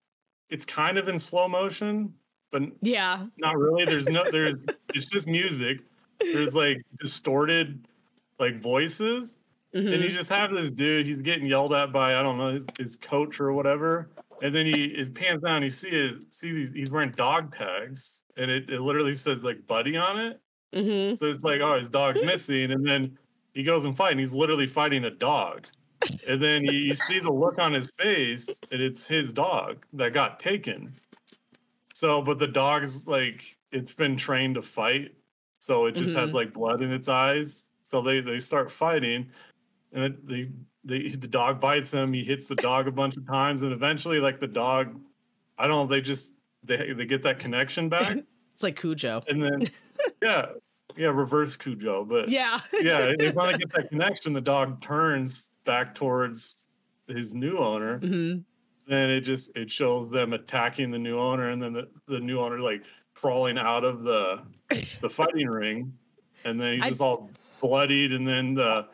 it's kind of in slow motion, but Yeah. not really. There's no there's (laughs) it's just music. There's like distorted like voices. And Mhm. you just have this dude, he's getting yelled at by I don't know, his, his coach or whatever. And then he his pants down, you see it see these he's wearing dog tags and it, it literally says like buddy on it. Mhm. So it's like, oh, his dog's (laughs) missing, and then he goes and fight, and he's literally fighting a dog. And then you, you see the look on his face, and it's his dog that got taken. So, but the dog's like, it's been trained to fight, so it just has like blood in its eyes. So they they start fighting, and they they (laughs) the dog bites him. He hits the dog a bunch of times, and eventually, like the dog, I don't know, they just they they get that connection back, (laughs) It's like Cujo. and then (laughs) yeah, yeah, reverse Cujo, but Yeah. yeah, they finally get that connection. The dog turns back towards his new owner. hmm Then it just it shows them attacking the new owner, and then the, the new owner like crawling out of the the fighting ring, and then he's I- just all bloodied, and then the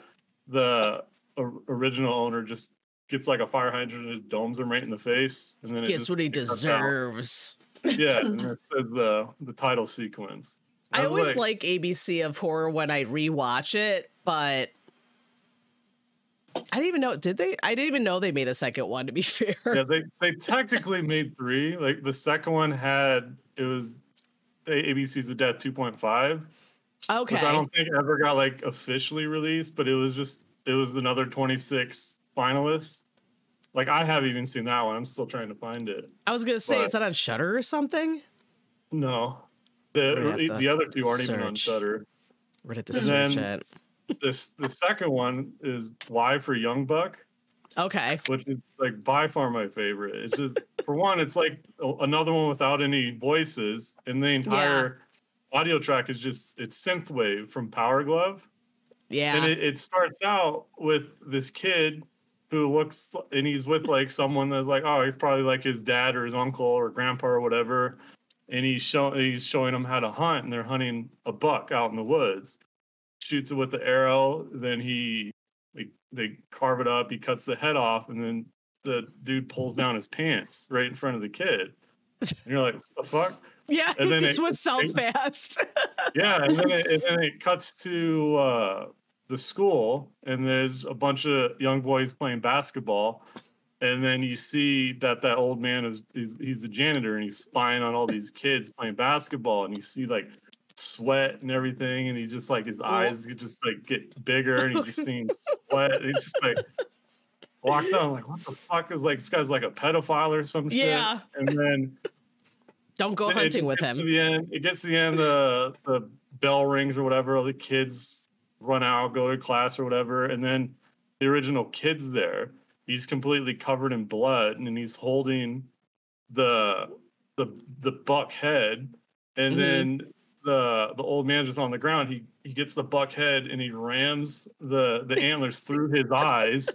the original owner just gets like a fire hydrant and just domes him right in the face, and then it Gets just what he it cuts out. deserves. Yeah, (laughs) and it says the the title sequence. I, I always like, like ABC of horror when I rewatch it, but I didn't even know. Did they? I didn't even know they made a second one. To be (laughs) fair, yeah, they they technically made three. Like the second one had it was ABC's The Death 2.5. Okay. I don't think ever got like officially released, but it was just it was another 26 finalists. Like I haven't even seen that one. I'm still trying to find it. I was gonna say, but, is that on Shudder or something? No, the the other two aren't search. even on Shudder. Right did the search at? this the second one is Y for Young Buck. Okay. Which is like by far my favorite. It's just for one, it's like another one without any voices, and the entire yeah. audio track is just it's synthwave from Power Glove. Yeah. And it, it starts out with this kid who looks and he's with like someone that's like, oh, he's probably like his dad or his uncle or grandpa or whatever. And he's showing he's showing them how to hunt, and they're hunting a buck out in the woods. Shoots it with the arrow, then he they, they carve it up, he cuts the head off, and then the dude pulls down his pants right in front of the kid. And you're like, what the fuck? Yeah, and then this would sell fast. (laughs) yeah, and then it, and then it cuts to uh, the school, and there's a bunch of young boys playing basketball, and then you see that that old man is he's, he's the janitor, and he's spying on all these (laughs) kids playing basketball, and you see like sweat and everything, and he just like his eyes just like get bigger, and you just (laughs) seeing sweat, and he just like walks out like, what the fuck is like this guy's like a pedophile or some shit, yeah, and then. Don't go hunting with him. the end, it gets to the end. The the bell rings or whatever. All the kids run out, go to class or whatever, and then the original kid's there. He's completely covered in blood, and he's holding the the the buck head, and mm-hmm. then the the old man just on the ground. He he gets the buck head and he rams the the antlers through his eyes,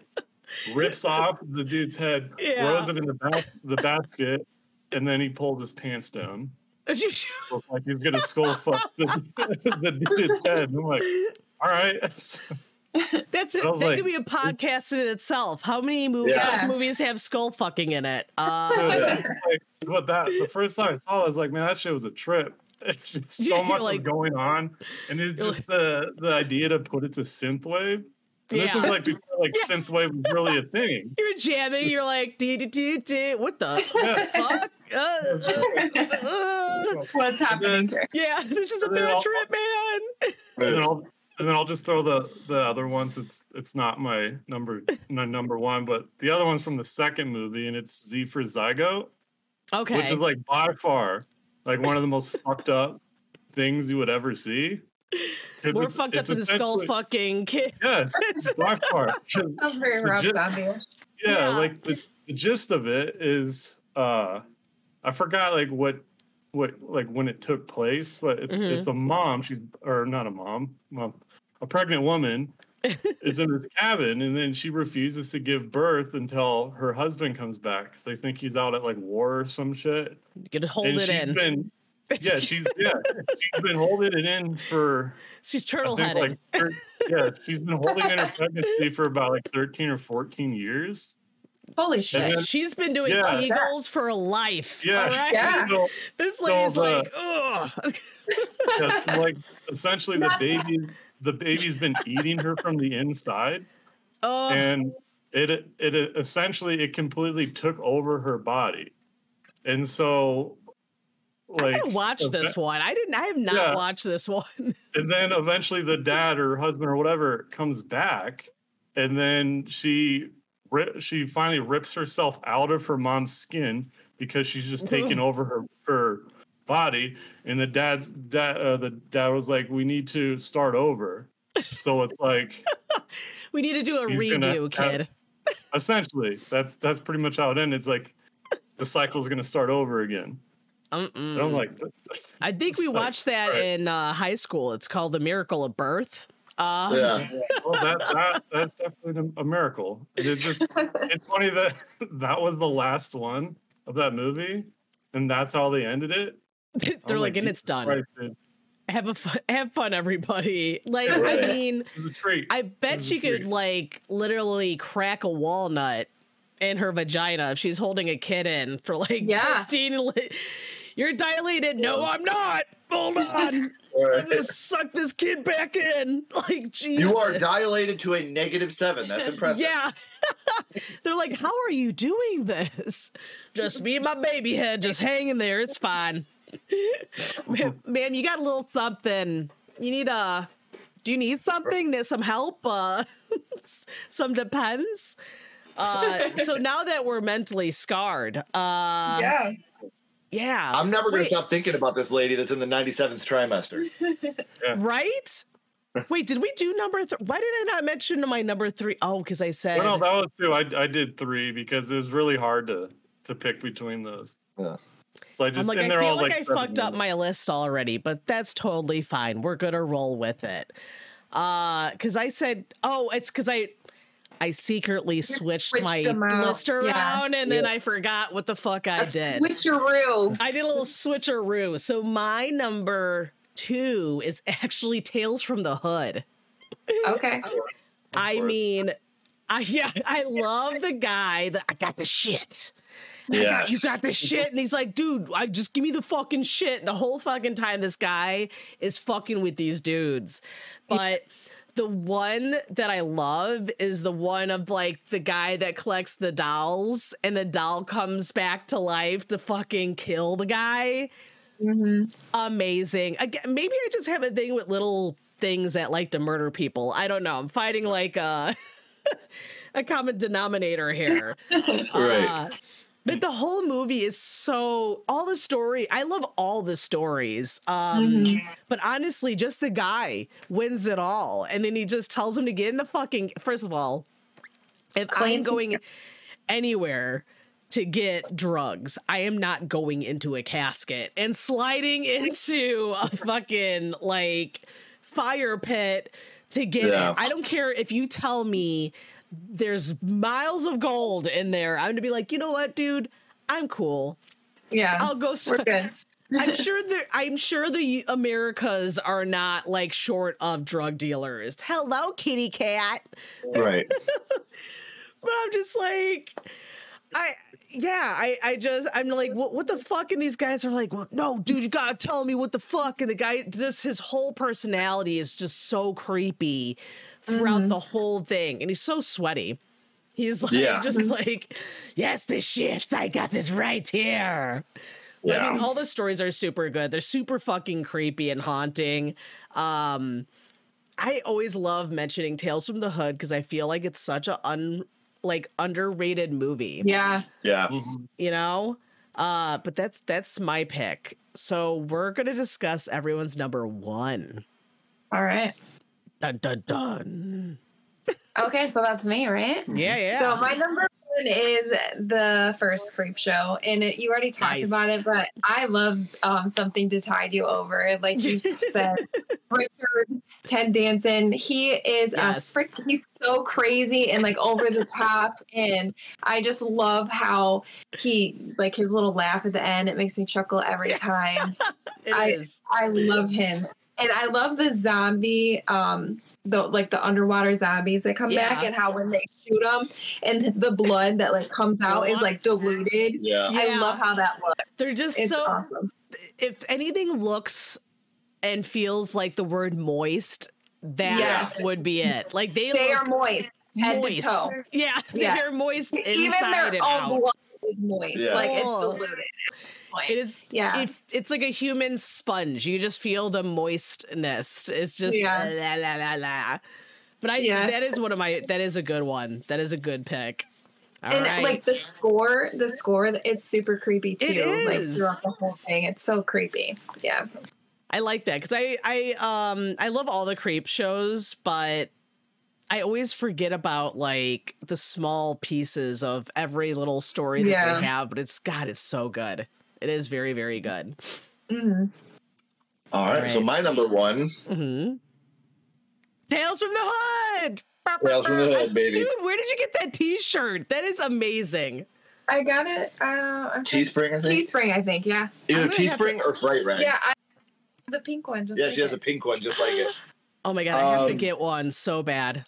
rips (laughs) off the dude's head, yeah. throws it in the bas- the basket, and then he pulls his pants down. (laughs) like he's gonna skull fuck the, (laughs) the dude's head. I'm like, all right. (laughs) That's it. That like, could be a podcast in itself. How many movie, yeah. movies have skull fucking in it? Uh, like, but that the first time I saw it, I was like, man, that shit was a trip. It's just so much like, going on, and it's just the the idea to put it to synthwave. Yeah. This is like before like (laughs) yes. synthwave was really a thing. (laughs) You're jamming. You're like, do do do do. What the yeah. fuck? (laughs) Uh, uh, uh. What's happening? Then, yeah, this is a bad trip, man. And then I'll and then I'll just throw the the other ones. It's it's not my number my number one, but the other one's from the second movie, and it's Z for Zygote. Okay. Which is like by far like one of the most fucked up things you would ever see. More fucked up than the skull fucking kid. Yes, by far. Sounds very Rob Zombie. Yeah, yeah, like the, the gist of it is uh I forgot like what what like when it took place, but it's mm-hmm. it's a mom. She's or not a mom, mom a pregnant woman (laughs) is in this cabin and then she refuses to give birth until her husband comes back. So they think he's out at like war or some shit. You to hold and it in. Been, yeah, she's (laughs) yeah, she's been holding it in for she's turtle headed. Like, yeah, she's been holding in her (laughs) pregnancy for about like 13 or 14 years. Holy shit. Then, she's been doing yeah. Kegels for life. Yeah. All right? yeah. So, this lady's so the, like, ugh. yeah, (laughs) so like essentially the baby's the baby's been eating her from the inside. Oh. And it it essentially it completely took over her body. And so like I watch this one. I didn't I have not yeah. watched this one. (laughs) and then eventually the dad or husband or whatever comes back and then she she finally rips herself out of her mom's skin because she's just taking over her her body and the dad's dad uh, the dad was like we need to start over so it's like (laughs) we need to do a redo kid have, essentially that's that's pretty much how it ended it's like the cycle is going to start over again I'm like I think we watched that right. in uh, high school it's called the miracle of birth um, yeah. well, that, that that's definitely a miracle. It's just (laughs) it's funny that (laughs) that was the last one of that movie, and that's how they ended it. (laughs) They're like, like, and it's done. Christ, have a fun, have fun, everybody. Like, I mean, I bet she could like literally crack a walnut in her vagina if she's holding a kid in for like yeah. 15 You're dilated. No, I'm not. Hold (laughs) on. I'm gonna suck this kid back in. (laughs) Like Jesus. You are dilated to a negative seven. That's (laughs) impressive. Yeah. They're like, how are you doing this? Just me and my baby head just hanging there. It's fine. man, man, you got a little something. You need a. Do you need something? Need some help? Uh, some depends. Uh, so now that we're mentally scarred, uh, yeah, yeah, I'm never going to stop thinking about this lady that's in the 97th trimester. (laughs) Right? (laughs) Wait, did we do number three? Why did I not mention my number three? Oh, because I said Well, no, that was two. I, I did three because it was really hard to to pick between those. Yeah. So I just I'm like, and I they're feel all like, like I seven fucked up my list already, but that's totally fine. We're gonna roll with it. Uh, because I said, oh, it's because I, I secretly switched, switched my them out. list Yeah. around, and then I forgot what the fuck I a did. switcheroo. I did a little switcheroo. So my number two is actually Tales from the Hood. Okay. I mean, I yeah, I love the guy that I got the shit. I got- Yes. you got the shit. And he's like, dude, I just give me the fucking shit. And the whole fucking time this guy is fucking with these dudes. But the one that I love is the one of like the guy that collects the dolls and the doll comes back to life to fucking kill the guy. hmm Amazing. Again, maybe I just have a thing with little things that like to murder people. I don't know. I'm fighting like a (laughs) a common denominator here. (laughs) Right. Uh, but the whole movie is so all the story. I love all the stories. Um, but honestly, just the guy wins it all, and then he just tells him to get in the fucking. First of all, if I'm going anywhere to get drugs, I am not going into a casket and sliding (laughs) into a fucking like fire pit to get Yeah. it. I don't care if you tell me there's miles of gold in there. I'm gonna be like, you know what, dude? I'm cool. Yeah. I'll go. We're good. (laughs) I'm (laughs) sure that I'm sure the Americas are not like short of drug dealers. Hello, kitty cat. Right. (laughs) But I'm just like, I yeah, I I just I'm like, what what the fuck? And these guys are like, well, no, dude, you gotta tell me what the fuck. And the guy, just his whole personality is just so creepy throughout the whole thing, and he's so sweaty. He's like, Yeah. just like, yes, the shit, I got this right here. But I mean, all the stories are super good. They're super fucking creepy and haunting. Um, I always love mentioning Tales from the Hood because I feel like it's such a un like underrated movie. Yeah. Yeah. You know? Uh, but that's that's my pick. So we're gonna discuss everyone's number one. All right. Dun dun dun. Okay, so that's me, right? Yeah, yeah. So my number one is the first Creepshow, and it, you already talked Nice. about it, but I love um, something to tide you over, like you (laughs) said. Richard Ted Danson, he is Yes. a frick. He's so crazy and like over the top, (laughs) and I just love how he like his little laugh at the end. It makes me chuckle every time. (laughs) It I- is. I love him, and I love the zombie, um, the like the underwater zombies that come back, and how when they shoot them, and the blood that like comes out is like diluted. Yeah. Yeah. I love how that looks. They're just It's so awesome. if anything looks and feels like the word moist, that Yes. would be it. Like they, They look are moist, head moist. to toe. Yeah, (laughs) Yeah. they're moist inside Even their and own out. blood is moist. Yeah. Like it's diluted. At this point. It is Yeah. It, it's like a human sponge. You just feel the moistness. It's just Yeah. la, la, la, la. But I Yeah. that is one of my that is a good one. That is a good pick. All and right. like the score, the score, it's super creepy too. It Like throughout the whole thing, it's so creepy. Yeah. I like that because I I um I love all the Creepshows, but I always forget about like the small pieces of every little story that Yeah. they have. But it's God, it's so good. It is very very good. hmm All right. So my number one. hmm Tales from the Hood. Tales from the Hood, baby. Dude, where did you get that T-shirt? That is amazing. I got it. Uh, I'm trying- Teespring, I think. Teespring, I think. Yeah. Either I'm gonna Teespring or Fright Rag. Yeah. I, the pink one. Just Yeah, like she has a pink one just like it. (gasps) Oh my god, I have to Um, get one so bad.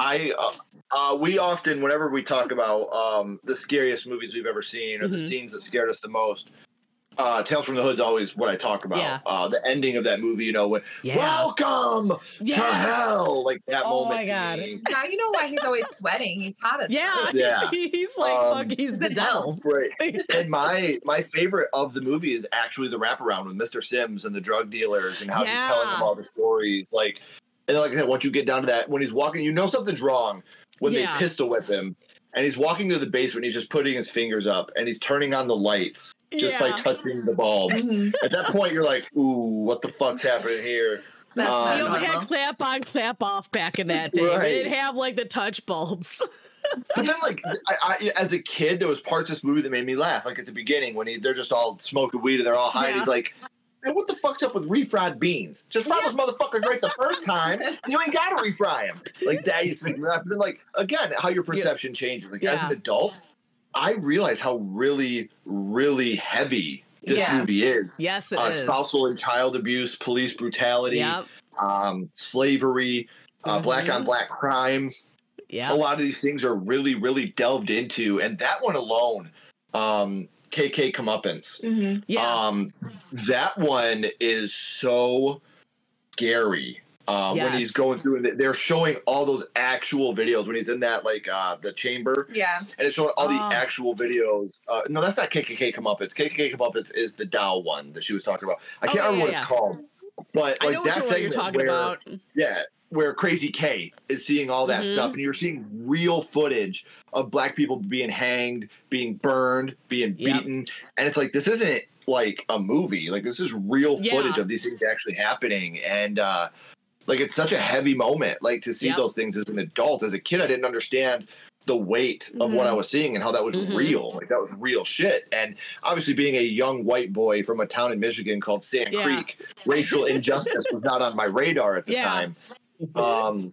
I uh, uh, we often whenever we talk about um, the scariest movies we've ever seen or the Mhm. scenes that scared us the most, uh, Tales from the Hood's always what I talk about. Yeah. Uh, the ending of that movie, you know, when Yeah. welcome Yes. to hell, like that Oh moment. Oh my to God. me. Now you know why he's always sweating. He's hot as Yeah, fuck. Yeah. He's, he's like Um, fuck, he's the the devil. Right. (laughs) and my my favorite of the movie is actually the wraparound with Mr. Simms and the drug dealers and how he's telling them all the stories. Like, and like I said, once you get down to that, when he's walking, you know something's wrong when Yeah. they pistol whip him, and he's walking to the basement. He's just putting his fingers up and he's turning on the lights just by touching the bulbs. Mhm. At that point, you're like, "Ooh, what the fuck's happening here?" That's Um, not You only had normal. clap on, clap off back in that day. Right. We didn't have like the touch bulbs. (laughs) And then, like, I, I, as a kid, there was parts of this movie that made me laugh. Like at the beginning, when he, they're just all smoking weed and they're all high, and he's like, "Man, what the fuck's up with refried beans? Just fry those motherfuckers right the first (laughs) time, and you ain't got to refry them." Like that used to make me laugh. Like, again, how your perception changes. Like as an adult, I realize how really, really heavy this Yeah. movie is. Yes, it Uh, is. spousal and child abuse, police brutality, Yep. um, slavery, uh, black on black crime Yeah, a lot of these things are really, really delved into, and that one alone, um, KK Comeuppance, Mhm. Yeah. um, that one is so scary. Uh, When he's going through, and they're showing all those actual videos when he's in that like uh, the chamber, Yeah. and it's showing all the Oh. actual videos. Uh, no, that's not KKK Comeuppance. KKK Comeuppance is the Dow one that she was talking about. I can't Oh, yeah, remember what yeah, it's called, but I like know that one you're talking where about. yeah, where Crazy K is seeing all that Mhm. stuff, and you're seeing real footage of black people being hanged, being burned, being Yep. beaten, and it's like this isn't like a movie. Like this is real Yeah. footage of these things actually happening, and uh, like it's such a heavy moment. Like to see Yep. those things as an adult, as a kid, I didn't understand the weight of what Mhm. I was seeing and how that was Mhm. real. Like that was real shit. And obviously, being a young white boy from a town in Michigan called Sand Yeah. Creek, racial injustice was not on my radar at the Yeah. time. Um,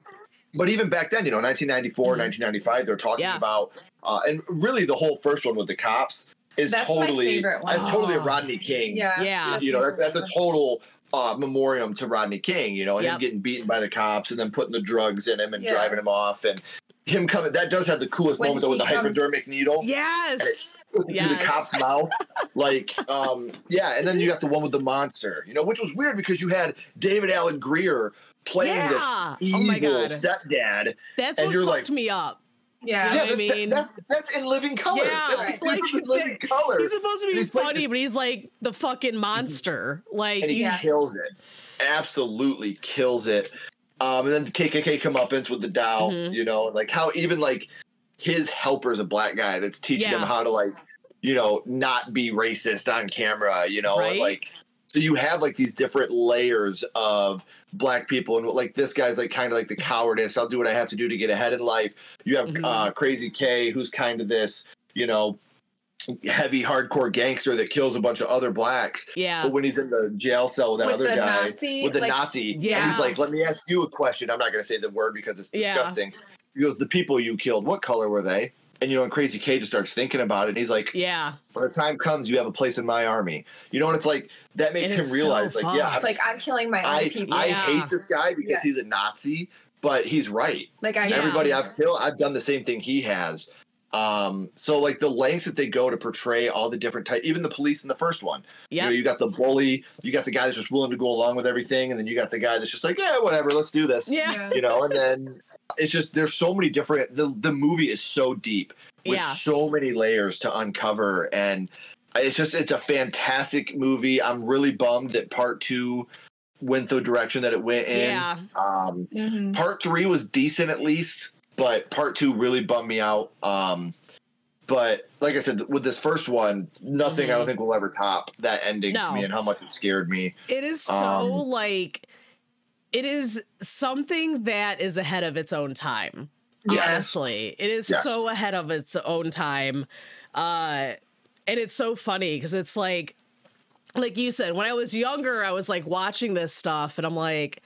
but even back then, you know, 1994, Mhm. 1995, they're talking Yeah. about, uh, and really the whole first one with the cops is That's totally, that's totally a Oh. Rodney King. Yeah. Yeah. You know, that, that's a total uh, memoriam to Rodney King, you know, and him getting beaten by the cops and then putting the drugs in him and Yeah. driving him off and him coming. That does have the coolest When moment though with the comes- hypodermic needle Yes. (laughs) through Yes. the cop's mouth. (laughs) Like, um, yeah, and then you got the one with the monster, you know, which was weird because you had David Alan Grier playing Yeah. this Oh evil my god. stepdad. That's and what you're fucked like- me up. Yeah. You know Yeah, what I that's, mean? that's that's in living color. Yeah, That's Right. like, in (laughs) living (laughs) color. He's supposed to be He's like funny, this- but he's like the fucking monster. Like and he Yeah. kills it. Absolutely kills it. Um, and then the KKK comeuppance with the Dow, Mhm. you know, like how even like his helper's a black guy that's teaching him how to like, you know, not be racist on camera, you know, and like so you have like these different layers of black people and like this guy's like kind of like the cowardice i'll do what i have to do to get ahead in life you have Mhm. uh crazy k who's kind of this you know heavy hardcore gangster that kills a bunch of other blacks yeah. but when he's in the jail cell with that With other guy, Nazi, with the like- Nazi, and Yeah. he's like, "Let me ask you a question." I'm not going to say the word because it's Yeah. disgusting. He goes, "The people you killed, what color were they?" And you know, and Crazy K just starts thinking about it. And he's like, Yeah. "When the time comes, you have a place in my army." You know, and it's like that makes him realize, so like, yeah, fucked. Like I'm killing my own I people. I Yeah. hate this guy because Yeah. he's a Nazi, but he's right. like I Yeah. Everybody I've killed, I've done the same thing he has. Um, so like the lengths that they go to portray all the different type, even the police in the first one. You know, you got the bully, you got the guy that's just willing to go along with everything, and then you got the guy that's just like, yeah, whatever, let's do this. Yeah. You know, and then it's just there's so many different. The the movie is so deep with Yeah. so many layers to uncover, and it's just it's a fantastic movie. I'm really bummed that part two went the direction that it went in. Yeah. Um, Mhm. part three was decent at least, but part two really bummed me out. Um, but like I said, with this first one, nothing I don't Mhm. think will ever top that ending No. to me and how much it scared me. It is so Um, like it is something that is ahead of its own time. Yes. Honestly, it is Yes. so ahead of its own time. Uh and it's so funny because it's like like you said when I was younger I was like watching this stuff and I'm like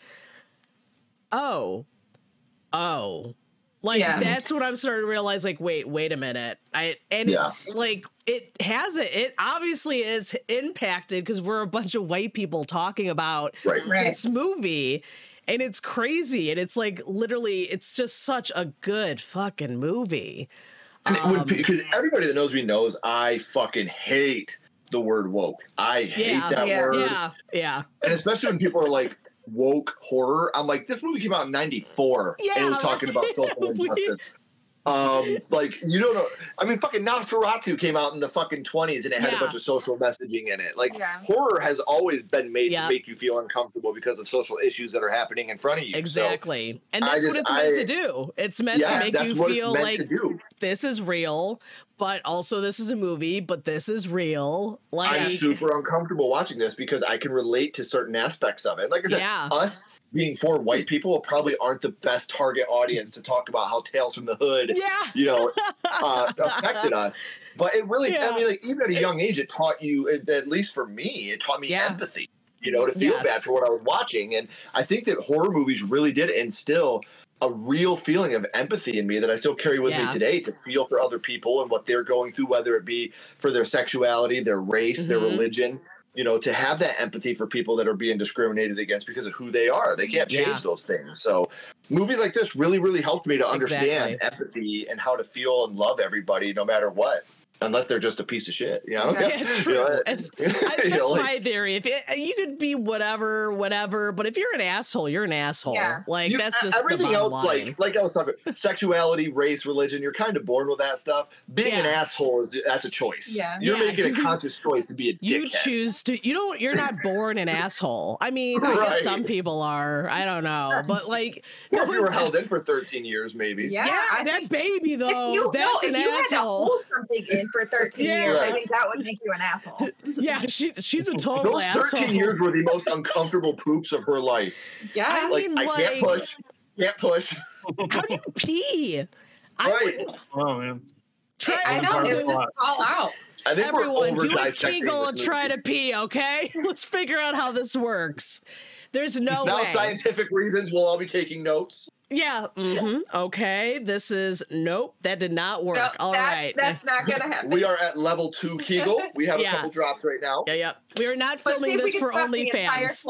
oh oh like Yeah. that's what I'm starting to realize like wait wait a minute I and Yeah. it's like it has it it obviously is impacted because we're a bunch of white people talking about Right. Right. this movie and it's crazy and it's like literally it's just such a good fucking movie And Um, be, because everybody that knows me knows I fucking hate the word woke. I hate Yeah. that Yeah. word. Yeah, yeah. And especially when people are like woke horror. I'm like, this movie came out in 94 and it was talking about (laughs) social injustice. Um, like you don't know. I mean, fucking Nosferatu came out in the fucking 20s and it had Yeah. a bunch of social messaging in it. Like Yeah. horror has always been made Yeah. to make you feel uncomfortable because of social issues that are happening in front of you. So, Exactly. and I that's what it's meant I- to do. It's meant yeah, to make you feel like this is real, but also this is a movie, but this is real. Like I'm super uncomfortable watching this because I can relate to certain aspects of it. Like I said, Yeah. us being four white people probably aren't the best target audience to talk about how Tales from the Hood, Yeah. you know, uh, (laughs) affected us. But it really, Yeah. I mean, like even at a young age, it taught you, at least for me, it taught me Yeah. empathy. You know, to feel Yes. bad for what I was watching, and I think that horror movies really did instill a real feeling of empathy in me that I still carry with Yeah. me today to feel for other people and what they're going through, whether it be for their sexuality, their race, their Mhm. religion. You know, to have that empathy for people that are being discriminated against because of who they are. They can't change Yeah. those things. So, movies like this really, really helped me to understand Exactly. empathy and how to feel and love everybody no matter what, unless they're just a piece of shit. You know? Yeah, (laughs) You true. know, If- you I, that's know, like- my theory. If it, you could be whatever, whatever, but if you're an asshole, you're an asshole. Yeah. Like You- that's just everything the else line. like like i was talking sexuality race religion you're kind of born with that stuff being an asshole is that's a choice Yeah. you're Yeah. making a (laughs) conscious choice to be a you dickhead choose to. You don't. You're not born an asshole. I mean, I guess some people are. I don't know, but like, or if you were held in for 13 years maybe Yeah, Yeah, that think baby though. you, that's no, an if you had to asshole. hold something in for 13 Yeah. years, I think that would (laughs) make you an asshole. Yeah, she she's a total those 13 asshole. years were the most uncomfortable poops of her life Yeah. I like mean, i can't push can't push How do you pee? Right wouldn't Oh man. try. I That's know part of it the would fall out. i think Everyone, we're do a dissecting Kegel and try to pee, okay? (laughs) Let's figure out how this works. There's no now way. scientific reasons we'll all be taking notes Yeah. hmm Okay. This is nope. That did not work. No, All that- right. That's not going to happen. we are at level two (laughs) kegel we have Yeah. a couple drops right now Yeah, yeah. We are not filming this for stop the OnlyFans. (laughs)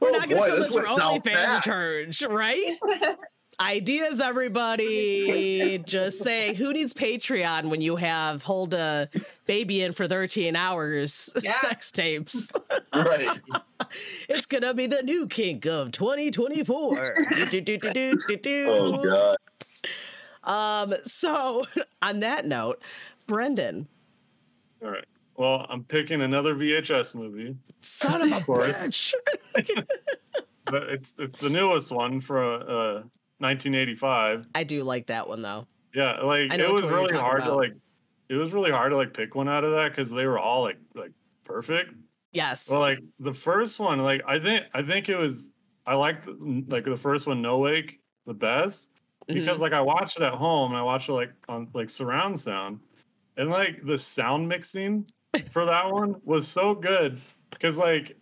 We're Oh, not going to film this this for went south OnlyFans fast. returns, right? (laughs) Ideas, everybody. (laughs) Just saying, who needs Patreon when you have hold a baby in for 13 hours (laughs) Yeah. sex tapes? right (laughs) It's gonna be the new kink of 2024. Do-do-do-do-do-do-do. oh god Um, so on that note, Brendan, All right. Well, I'm picking another VHS movie, son of a course. bitch. but it's it's the newest one for uh, 1985. I do like that one though. Yeah, like it was really hard to like. It was really hard to like pick one out of that because they were all like like perfect. Yes. Well, like the first one, like I think I think it was I liked like the first one, No Wake, the best Mm-hmm. because like I watched it at home and I watched it like on like surround sound, and like the sound mixing for that one was so good because like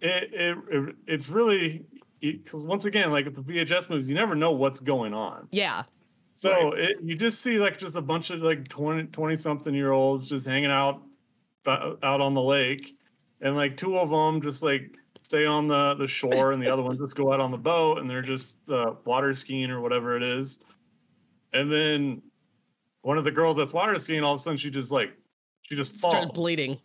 it, it it it's really because once again like with the VHS movies you never know what's going on. yeah. So it, you just see like just a bunch of like 20, 20 something year olds just hanging out out on the lake, and like two of them just like stay on the the shore, and the other ones just go out on the boat, and they're just uh, water skiing or whatever it is. And then one of the girls that's water skiing, all of a sudden she just like she just falls. Started bleeding.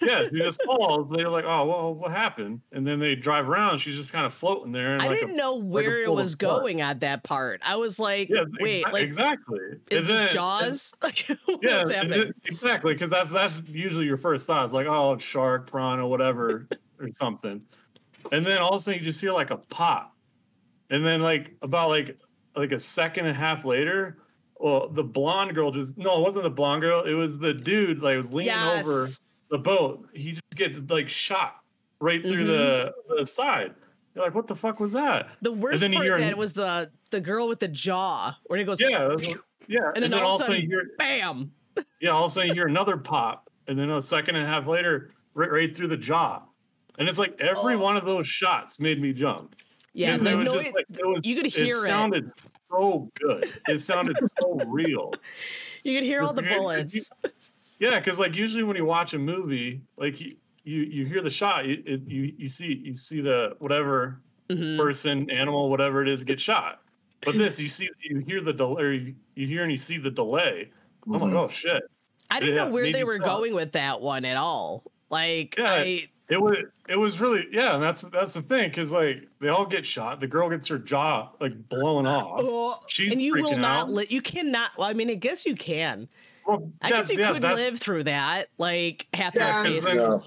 Yeah, she just (laughs) falls. They're like, oh well, what happened? And then they drive around. She's just kind of floating there. I like didn't a, know where it was going at that part. I was like, yeah, wait, exa- like exactly. is this Jaws? (laughs) Like, What's yeah, it- exactly. Because that's that's usually your first thought. It's like, oh, shark, or whatever, (laughs) or something. And then all of a sudden you just hear like a pop, and then like about like like a second and a half later, well, the blonde girl just no, it wasn't the blonde girl. It was the dude like was leaning over yes. The boat. He just gets like shot right through the mm-hmm. the side. You're like, what the fuck was that? The worst then part hear an- was the the girl with the jaw where he goes, Yeah, that's- yeah. and then, all, of a sudden, you hear bam. Yeah, all of a sudden you hear another pop, and then a second and a half later, right, right through the jaw. And it's like every Oh. one of those shots made me jump. Yeah, it was just like it was. you could hear it. it. sounded so good. It sounded so (laughs) real. you could hear all the bullets. Yeah, because like usually when you watch a movie, like you you, you hear the shot, you, it, you you see you see the whatever Mhm. person, animal, whatever it is, get shot. But this, you see, you hear the delay, you, hear and you see the delay. I'm like, Mhm. oh shit. I didn't know where they were going with that one at all. Like, yeah, I, it was it was really yeah. And that's that's the thing because like they all get shot. The girl gets her jaw like blown off. Oh, She's and you will not. out. Li- you cannot. Well, I mean, I guess you can. Well, I yeah, guess you yeah, could live through that. Like half Yeah. that Because face. then-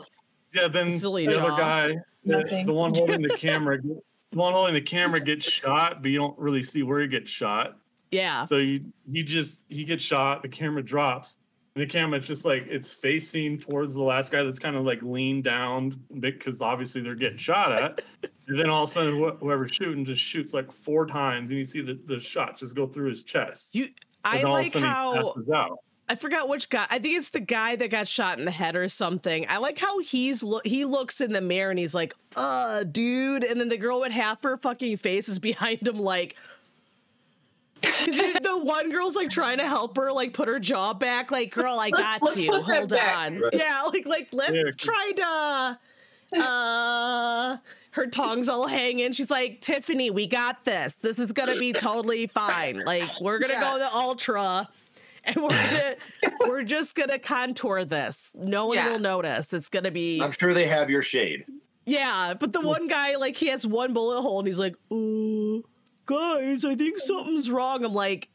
Yeah, then Silly the other jaw. guy, the, the one holding the (laughs) camera, the one holding the camera gets shot, but you don't really see where he gets shot. Yeah. So you he just he gets shot, the camera drops, and the camera's just like it's facing towards the last guy that's kind of like leaned down because obviously they're getting shot at. And then all of a sudden, wh- whoever's shooting just shoots like four times, and you see the, the shot just go through his chest. You. I and all of a like sudden he how passes out. I forgot which guy. I think it's the guy that got shot in the head or something. I like how he's lo- he looks in the mirror and he's like, "Uh, dude," and then the girl with half her fucking face is behind him, like. (laughs) Because the one girl's like trying to help her, like put her jaw back, like, "Girl, I got let's you. put that Hold on." Right. Yeah, (laughs) like, like let's Yeah, 'cause- try to. Uh, her tongue's all hanging. She's like, "Tiffany, we got this. This is gonna be totally fine. Like, we're gonna go the ultra." (laughs) and we're gonna (laughs) we're just gonna contour this. No one will notice. It's gonna be I'm sure they have your shade. yeah. But the one guy like he has one bullet hole and he's like, "Uh, guys, I think something's wrong." I'm like,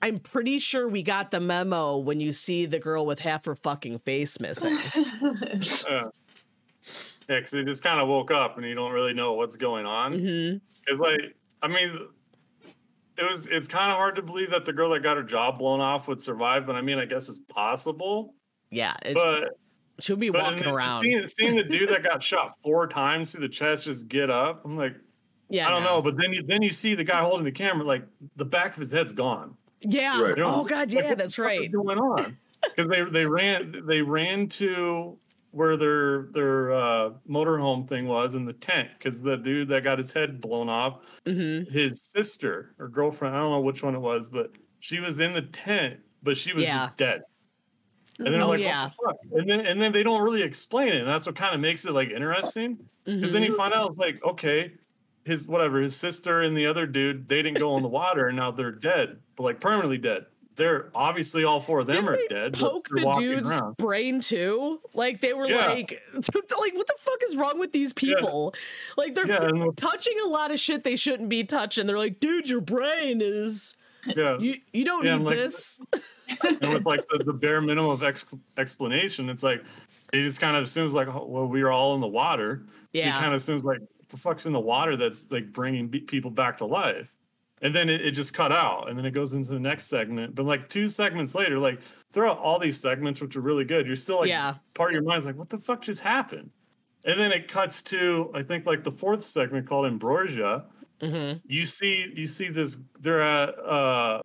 I'm pretty sure we got the memo when you see the girl with half her fucking face missing. (laughs) Yeah, because he just kind of woke up and you don't really know what's going on. It's like, I mean, it was. It's kind of hard to believe that the girl that got her job blown off would survive, but I mean, I guess it's possible. Yeah, it, But, she'll be but walking around. seeing, seeing the dude that got shot four times through the chest just get up, I'm like, yeah, I don't no. know. But then you then you see the guy holding the camera, like the back of his head's gone. Yeah. Right. You know, Oh god, yeah, what the that's fuck is right. going on? Because they they ran they ran to where their their uh, motorhome thing was in the tent. Because the dude that got his head blown off, hmm his sister or girlfriend, I don't know which one it was, but she was in the tent, but she was Yeah. dead. And then Oh, like, yeah. the fuck? And then and then they don't really explain it, and that's what kind of makes it like interesting. Because then Mhm. you find out it's like, okay, his whatever, his sister and the other dude, they didn't go in the water and now they're dead, but like permanently dead. They're obviously all four of them Didn't are they dead. poke the dude's around. brain too. Like they were Yeah. like, (laughs) like what the fuck is wrong with these Yeah. people? Like they're Yeah, touching a lot of shit they shouldn't be touching. They're like, dude, your brain is Yeah, you. You don't Yeah, need like, this. and with like the, (laughs) the bare minimum of ex- explanation, it's like it just kind of assumes like, oh, well, we are all in the water. So Yeah. it kind of assumes like, the fuck's in the water that's like bringing be- people back to life? And then it, it just cut out, and then it goes into the next segment. But like two segments later, like throughout all these segments, which are really good, you're still like, yeah. part of your mind's like, what the fuck just happened? And then it cuts to, I think, like the fourth segment called Ambrosia. hmm You see, you see this. They're at uh,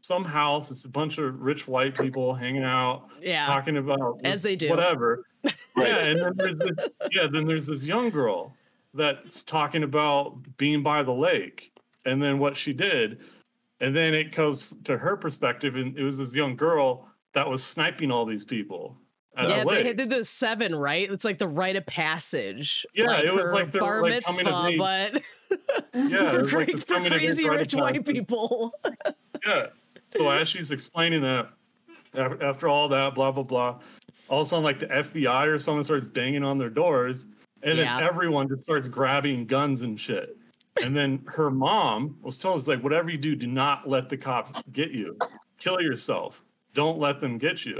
some house. It's a bunch of rich white people hanging out, Yeah. talking about As they do. whatever. (laughs) Yeah, and then there's this. Yeah, then there's this young girl that's talking about being by the lake, and then what she did, and then it goes to her perspective, and it was this young girl that was sniping all these people at Yeah, the they did the seven, right? It's like the rite of passage. Yeah, it was like the, bar like, mitzvah, age. but (laughs) yeah, (laughs) for, it like for coming of age crazy rite of rich white passage. people. (laughs) Yeah. So as she's explaining that, after all that, blah blah blah, all of a sudden like the FBI or someone starts banging on their doors, and then everyone just starts grabbing guns and shit. And then her mom was telling us like, whatever you do, do not let the cops get you. Kill yourself. Don't let them get you.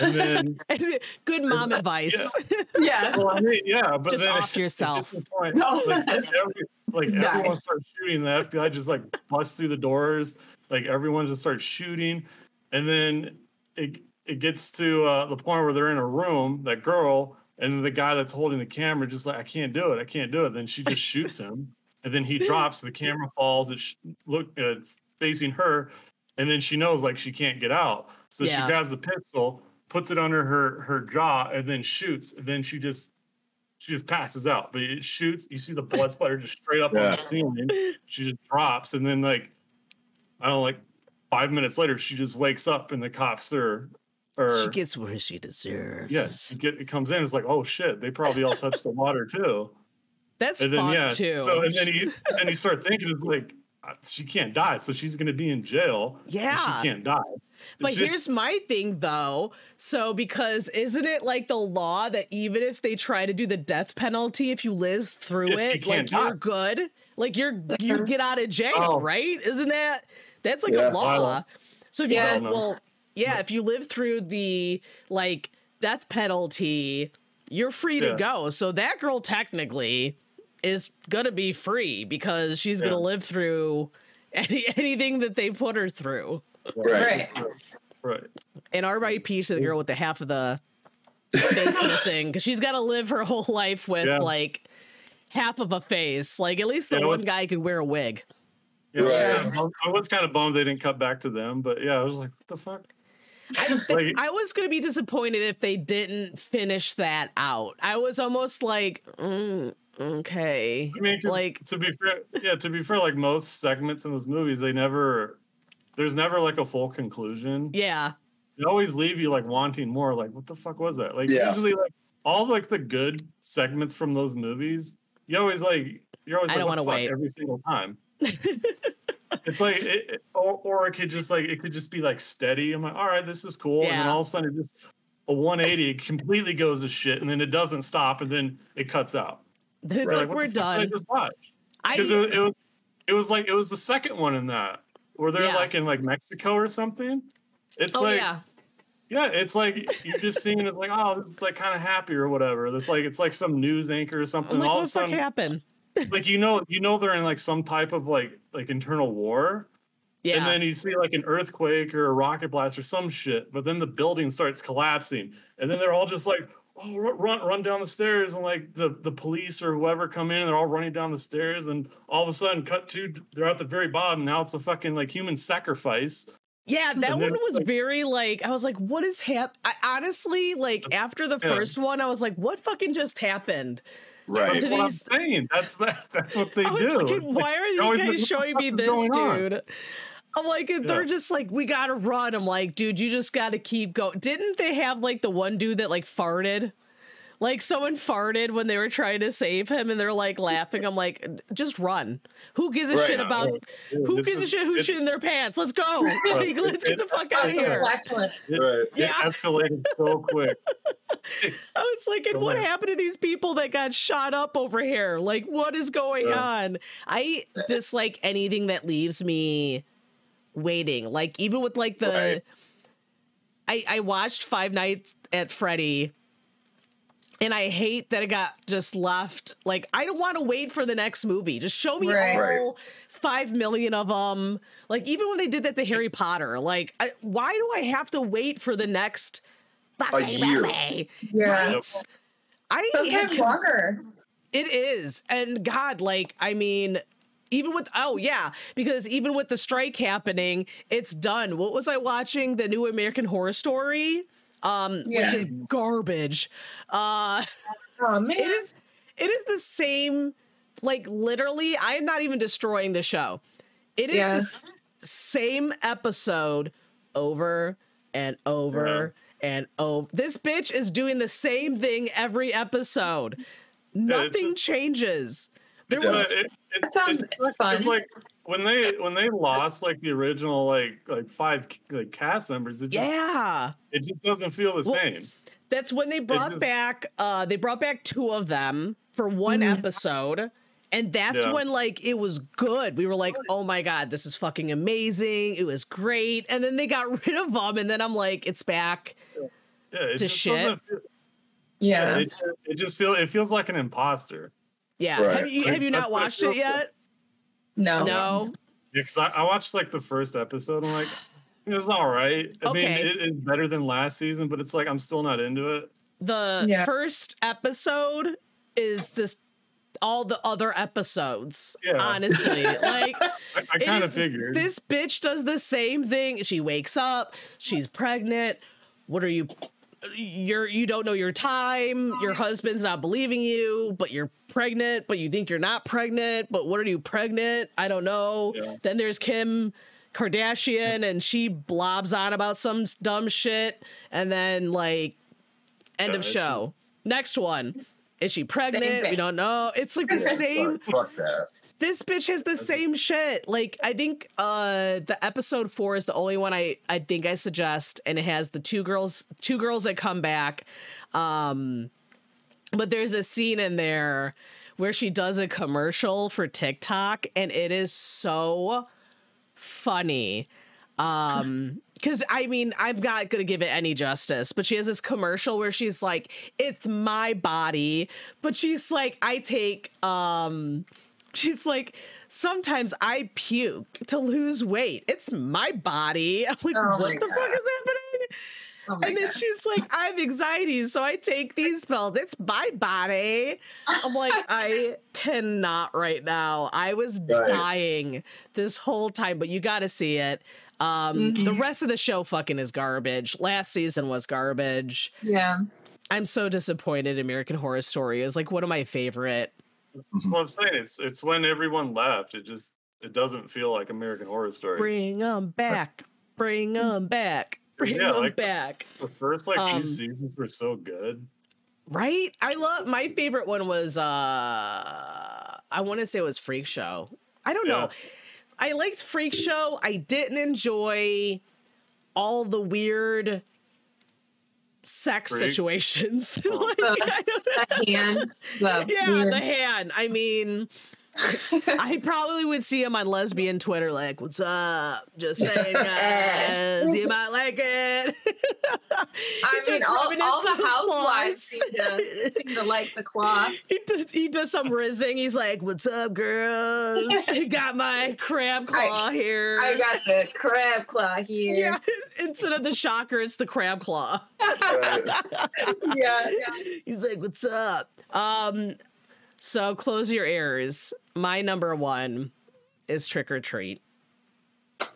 And then, (laughs) Good mom advice. yeah. (laughs) well, I mean, yeah, but Just then off it- it yourself. gets to the point, Don't like, every, (laughs) like everyone starts shooting. The FBI just like busts through the doors. Like everyone just starts shooting, and then it it gets to uh, the point where they're in a room. That girl and the guy that's holding the camera just like I can't do it. I can't do it. Then she just shoots him, and then he drops. The camera falls. It's look. It's facing her, and then she knows like she can't get out. So Yeah. she grabs the pistol, puts it under her her jaw, and then shoots. And then she just she just passes out. But it shoots. You see the blood splatter just straight up on the ceiling. She just drops, and then like I don't know, like five minutes later, she just wakes up, and the cops are. Or, She gets where she deserves. yeah, get, it comes in. It's like, oh shit, they probably all touched the water too. That's And then fun yeah, too. so and then you and you start thinking it's like uh, she can't die, so she's gonna be in jail. yeah. she can't die. But She- here's my thing though. So because isn't it like the law that even if they try to do the death penalty, if you live through If you it, like can't you're good, like you're you get out of jail, Oh. right? Isn't that that's like Yeah. a law? Violent. So if you Yeah. well, yeah, if you live through the like death penalty, you're free to go. So that girl technically is gonna be free because she's gonna live through (laughs) any anything that they put her through. Right. Right. And RIP to the girl with the half of the (laughs) face missing because she's got to live her whole life with Yeah. like half of a face. Like at least the Yeah, one what- guy could wear a wig. Yeah, Right. yeah. I was kind of bummed they didn't cut back to them, but yeah, I was like, what the fuck? I, th- Like- I was going to be disappointed if they didn't finish that out. I was almost like, mm, okay, I mean, 'cause like to be fair, yeah, to be fair, like most segments in those movies, they never, there's never like a full conclusion. yeah, They always leave you like wanting more. Like, what the fuck was that? Like, Yeah. usually, like all like the good segments from those movies, you always like, you're always I like, don't wanna fuck wait. every single time. (laughs) it's like, it, it- or, or it could just like, it could just be like steady. I'm like, all right, this is cool, and then all of a sudden, it just a 180 it completely goes to shit, and then it doesn't stop, and then it cuts out. Then it's We're like, we're did I done. just watch? I, because it, it was it was like it was the second one in that where they're Yeah. like in like Mexico or something. It's oh like yeah, yeah, it's like you're just seeing it's like oh this is like kind of happy or whatever. It's like it's like some news anchor or something. I'm like, all what of a sudden, happened? (laughs) like you know you know they're in like some type of like like internal war, Yeah, and then you see like an earthquake or a rocket blast or some shit. But then the building starts collapsing, and then they're all just like. Oh, run, run down the stairs, and like the the police or whoever come in, and they're all running down the stairs, and all of a sudden, cut to they're at the very bottom. Now it's a fucking like human sacrifice. Yeah, that And one was like- very like I was like, what is hap? I honestly like after the Yeah. first one, I was like, what fucking just happened? Right. That's To what these- I'm saying. That's that. That's what they I was do. like, why are you guys showing me this, dude? on? Dude? I'm like, and they're Yeah. just like, we gotta run. I'm like, dude, you just gotta keep going. Didn't they have like the one dude that like farted? Like someone farted when they were trying to save him, and they're like laughing. I'm like, just run. Who gives a Right. shit about? Dude, Who it's gives a shit who it- shit in their pants? Let's go. (laughs) Like, let's get the fuck out of here. Flatulent. It, Right. it Yeah. escalated so quick. (laughs) I was like, and what happened to these people that got shot up over here? Like, what is going Yeah. on? I dislike anything that leaves me waiting. Like, even with like the, Right. I I watched Five Nights at Freddy, and I hate that it got just left. Like, I don't want to wait for the next movie. Just show me Right. all five million of them. Like, even when they did that to Harry Potter, like, I, why do I have to wait for the next fucking year. movie? Yeah. Right? I Sometimes have- longer. it is. And God, like, I mean, even with oh yeah, because even with the strike happening, it's done. What was I watching? The new American horror story? Um, Yeah. which is garbage. Uh Oh (laughs) man. it is it is the same like literally i am not even destroying the show it is the same episode over and over and over this bitch is doing the same thing every episode nothing just- changes there was it, That sounds it's, like- fun. It's like when they when they lost like the original like like five like cast members. It just yeah it just doesn't feel the Well, same. that's when they brought just- back uh they brought back two of them for one episode and that's Yeah. when like it was good we were like oh my god this is fucking amazing it was great and then they got (laughs) rid of them and then i'm like it's back Yeah, it to just shit. feel- yeah. It, just- it just feel it feels like an imposter. Yeah Right. have you have you not That's what it watched it yet no. no Because I, I watched like the first episode. I'm like, it was all right. I mean, Okay. it is better than last season, but it's like I'm still not into it. the Yeah. first episode is this all the other episodes Yeah. honestly (laughs) like I, I kind of is- figured. This bitch does the same thing. She wakes up, she's pregnant. What are you you're you don't know your time. Your husband's not believing you, but you're pregnant, but you think you're not pregnant, but what are you pregnant? I don't know. Yeah. Then there's Kim Kardashian and she blobs on about some dumb shit and then like end Yeah, of it's show. Next one. Is she pregnant? We don't know. It's like the same Fuck that. This bitch has the same shit. Like I think uh the episode 4 is the only one I I think I suggest and it has the two girls two girls that come back. Um but there's a scene in there where she does a commercial for TikTok and it is so funny. Um because I mean, I'm not gonna give it any justice, but she has this commercial where she's like, "It's my body," but she's like, "I take," um, she's like, "Sometimes I puke to lose weight. It's my body." (laughs) I'm like, Oh "What the God. fuck is happening?" Oh and then God. she's like, I have anxiety, so I take these pills. It's my body. I'm like, I cannot right now. I was (laughs) Right. dying this whole time, but you got to see it. Um, The rest of the show fucking is garbage. Last season was garbage. yeah. I'm so disappointed. American Horror Story is like one of my favorite. Well, I'm saying it's it's when everyone left. It just it doesn't feel like American Horror Story. Bring them back. Bring them back. Bring Yeah, them like- back. The first like Um, few seasons were so good. Right? I love my favorite one was uh I want to say it was Freak Show. I don't know. I liked Freak Show. I didn't enjoy all the weird sex Freak? situations. (laughs) Like, I don't know. The hand. The (laughs) Yeah, weird- the hand. I mean, I probably would see him on lesbian Twitter, like, "What's up? Just saying, (laughs) guys, you might like it." (laughs) I mean, all, all the housewives claws. seem to, seem to like the claw. (laughs) He does, he does some rizzing. He's like, "What's up, girls? I got my crab claw I- here." I got the crab claw here. yeah. Instead of the shocker, it's the crab claw. Yeah, yeah. He's like, "What's up?" Um, so close your ears. My number one is Trick or Treat.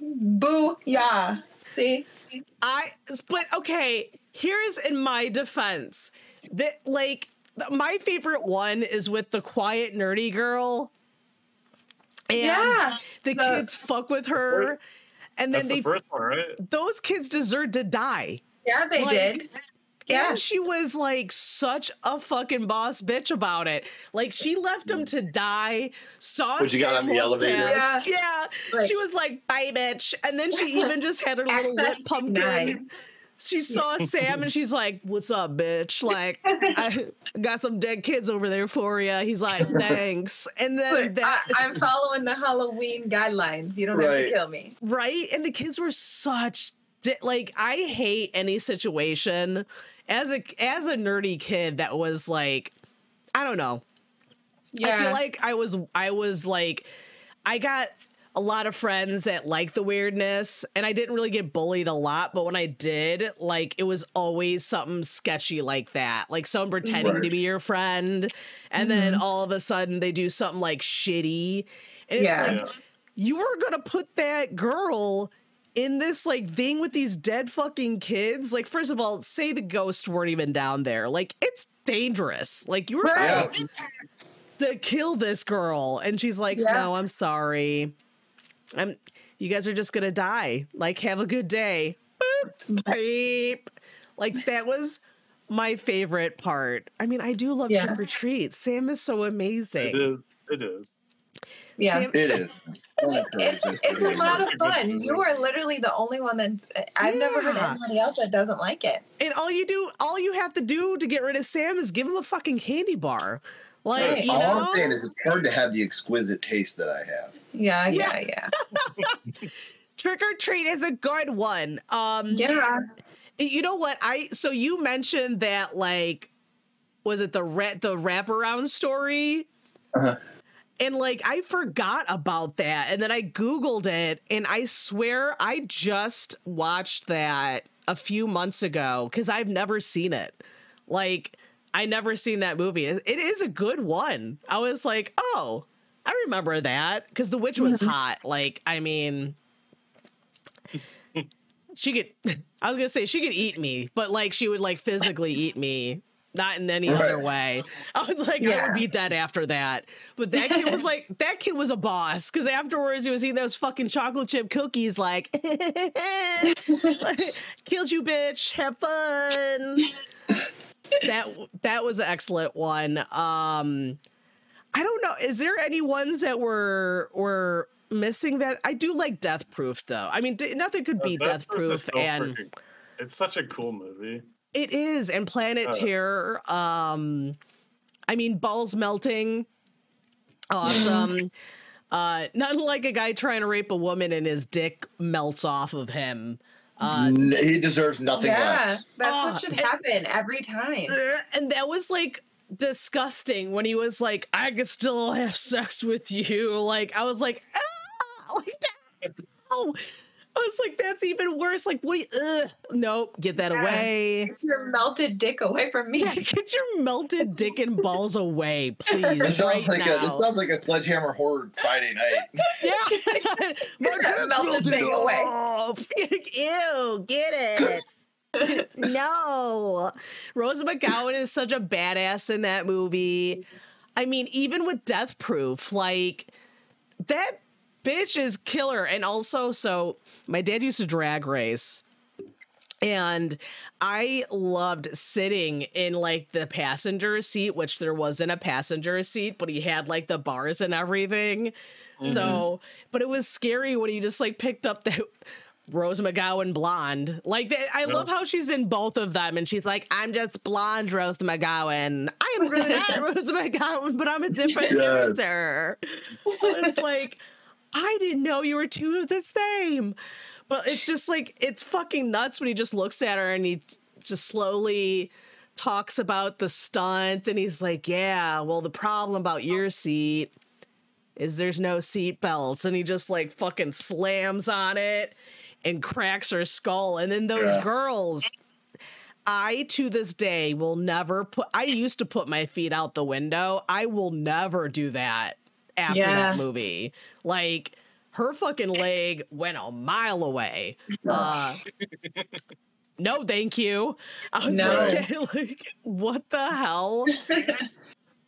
Boo. Yeah. See? I but okay, here's in my defense. That like my favorite one is with the quiet nerdy girl. And Yeah. the, the- kids fuck with her. And then That's they the first one, right? those kids deserve to die. Yeah, they Like, did. Yeah. And she was like such a fucking boss bitch about it. Like she left him to die. Saw When she got Sam on the elevator? past. Yeah. Like- she was like, bye bitch. And then she even just had her little lip pumpkin. denied. She saw Sam and she's like, What's up, bitch? Like, I got some dead kids over there for you. He's like, (laughs) Thanks. And then But that, I, I'm following the Halloween guidelines. You don't have to kill me. right? And the kids were such, like, I hate any situation as a as a nerdy kid that was like, I don't know. Yeah. I feel like I was I was like I got a lot of friends that like the weirdness and I didn't really get bullied a lot, but when I did, like it was always something sketchy like that. Like someone pretending to be your friend and then mm-hmm. all of a sudden they do something like shitty. And Yeah. it's like you were gonna put that girl in this like being with these dead fucking kids. Like, first of all, say the ghosts weren't even down there. Like, it's dangerous. Like, you were Right. about to kill this girl, and she's like, Yeah. "No, I'm sorry. I'm. You guys are just gonna die. Like, have a good day." Boop, beep. Like that was my favorite part. I mean, I do love Yeah. trick or treat. Sam is so amazing. It is. It is. Yeah. It is. (laughs) It's, it's a lot of fun. You are literally the only one that I've never heard anybody else that doesn't like it. And all you do, all you have to do to get rid of Sam is give him a fucking candy bar. Like, Right. you All know, I'm saying is it's hard to have the exquisite taste that I have. Yeah, Yeah. yeah, yeah. (laughs) trick or treat is a good one. Um, Yeah. you know what? I so you mentioned that like, was it the ra- the wraparound story? Uh-huh. And like I forgot about that, and then I googled it, and I swear I just watched that a few months ago because I've never seen it. Like I never seen that movie. It is a good one. I was like, oh, I remember that because the witch was mm-hmm. hot. Like I mean, she could. (laughs) I was gonna say she could eat me, but like she would like physically eat me. Not in any other way. I was like, I Yeah. would be dead after that. But that kid was like, that kid was a boss because afterwards he was eating those fucking chocolate chip cookies. Like, (laughs) killed you, bitch. Have fun. that that was an excellent one. Um, I don't know. Is there any ones that were were missing that? I do like Death Proof though. I mean, d- nothing could Uh, beat Death Proof, is and freaking- it's such a cool movie. It is and Planet Uh. Terror. Um, I mean, balls melting, awesome. (laughs) uh, nothing like a guy trying to rape a woman and his dick melts off of him. Uh, he deserves nothing yeah, less. that's Oh, what should happen every time. and that was like disgusting when he was like, "I could still have sex with you." Like I was like, ah, like that. Oh, I was like, that's even worse. Like, what? you- Ugh. Nope, get that Yeah. away. Get Your melted dick away from me. (laughs) Yeah, get your melted dick and balls away, (laughs) please, This sounds right like now. a this sounds like a sledgehammer horror Friday night. (laughs) yeah, Get My that melted thing away. off. Ew, get it. no. Rose McGowan is such a badass in that movie. I mean, even with Death Proof, like that bitch is killer. And also, so my dad used to drag race. And I loved sitting in like the passenger seat, which there wasn't a passenger seat, but he had like the bars and everything. So, mm-hmm. but it was scary when he just like picked up the (laughs) Rose McGowan blonde. Like, they, I love how she's in both of them, and she's like, "I'm just blonde Rose McGowan. I am really not (laughs) Rose McGowan, but I'm a different Yes. character." (laughs) It's like, I didn't know you were two of the same. But it's just like it's fucking nuts when he just looks at her and he just slowly talks about the stunt, and he's like, "Yeah, well, the problem about your seat." is there's no seat belts and he just like fucking slams on it and cracks her skull and then those Yeah. girls I to this day will never put I used to put my feet out the window. I will never do that after that movie. Like her fucking leg went a mile away. Uh no, thank you. I was No. like, (laughs) like, what the hell?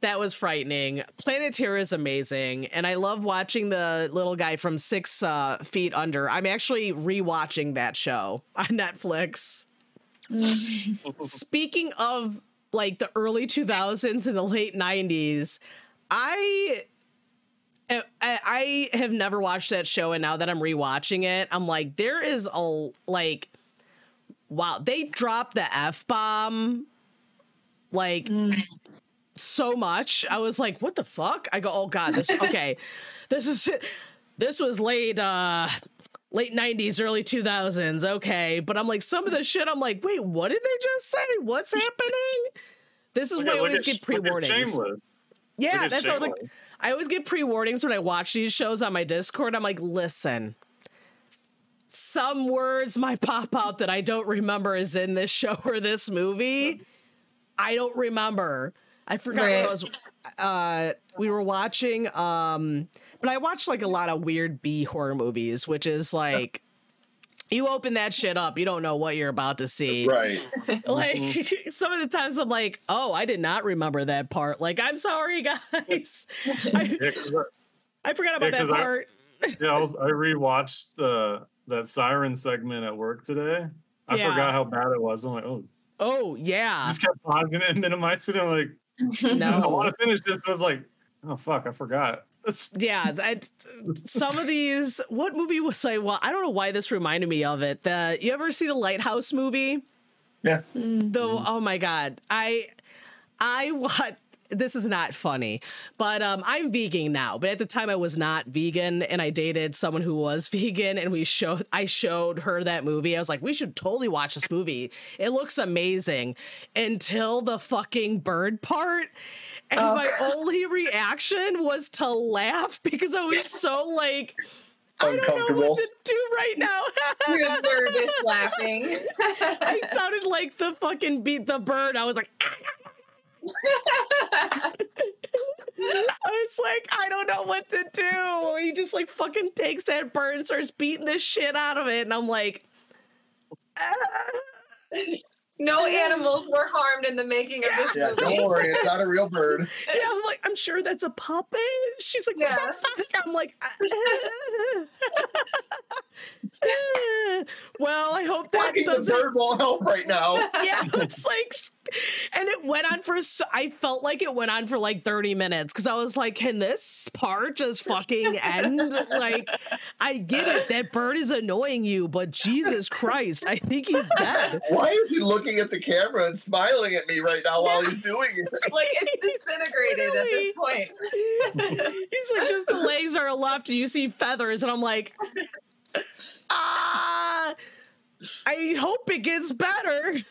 that was frightening. Planet Terror is amazing, and I love watching the little guy from Six uh, Feet Under. I'm actually rewatching that show (laughs) on Netflix. (laughs) Speaking of like the early 2000s and the late 90s, I I have never watched that show, and now that I'm rewatching it, I'm like, there is a like, wow, they dropped the f bomb, like so much. I was like, what the fuck? I go, oh god, this (laughs) okay, this is this was late uh late 90s, early 2000s. Okay, but I'm like, some of the shit, I'm like, wait, what did they just say? What's happening? This is Look why I always get pre look at warnings. Yeah, that's what I was like. I always get pre warnings when I watch these shows on my Discord. I'm like, listen, some words might pop out that I don't remember is in this show or this movie. I don't remember. I forgot what Right. I was. Uh, we were watching, um, but I watched like a lot of weird B horror movies, which is like. You open that shit up, you don't know what you're about to see. Right. (laughs) Like (laughs) some of the times I'm like, oh, I did not remember that part. Like, I'm sorry, guys. (laughs) I, Yeah, 'cause I- I forgot about Yeah, that 'cause I- part. yeah, I, was, I rewatched the that siren segment at work today. I Yeah. forgot how bad it was. I'm like, oh, Oh, I yeah. just kept pausing it and minimizing it. I'm like, no, I want to finish this. I was like, oh fuck, I forgot. That's- Yeah. I, some of these, what movie was I? Well, I don't know why this reminded me of it. The You ever see the Lighthouse movie? Yeah. Though, oh my God. I, I what this is not funny, but um, I'm vegan now. But at the time, I was not vegan, and I dated someone who was (laughs) vegan, and we showed I showed her that movie. I was like, we should totally watch this movie. It looks amazing. Until the fucking bird part. And Oh, my only reaction was to laugh because I was so like, I don't know what to do right now. You're nervous (laughs) laughing. I sounded like the fucking beat the bird. I was like, (laughs) I was like, I don't know what to do. He just like fucking takes that bird and starts beating the shit out of it. And I'm like, ah. No animals were harmed in the making of this Yeah, movie. don't worry, it's not a real bird. (laughs) yeah, I'm like, I'm sure that's a puppet. She's like, what Yeah. the fuck? I'm like, (laughs) (laughs) well, I hope that Fucking doesn't. bird won't help right now. Yeah, it's like, and it went on for. So, I felt like it went on for like thirty minutes because I was like, can this part just fucking end? Like, I get it that bird is annoying you, but Jesus Christ, I think he's dead. Why is he looking at the camera and smiling at me right now while he's doing it? like it's disintegrated at this point. (laughs) He's like, just the legs are left, and you see feathers, and I'm like, ah. I hope it gets better. (laughs)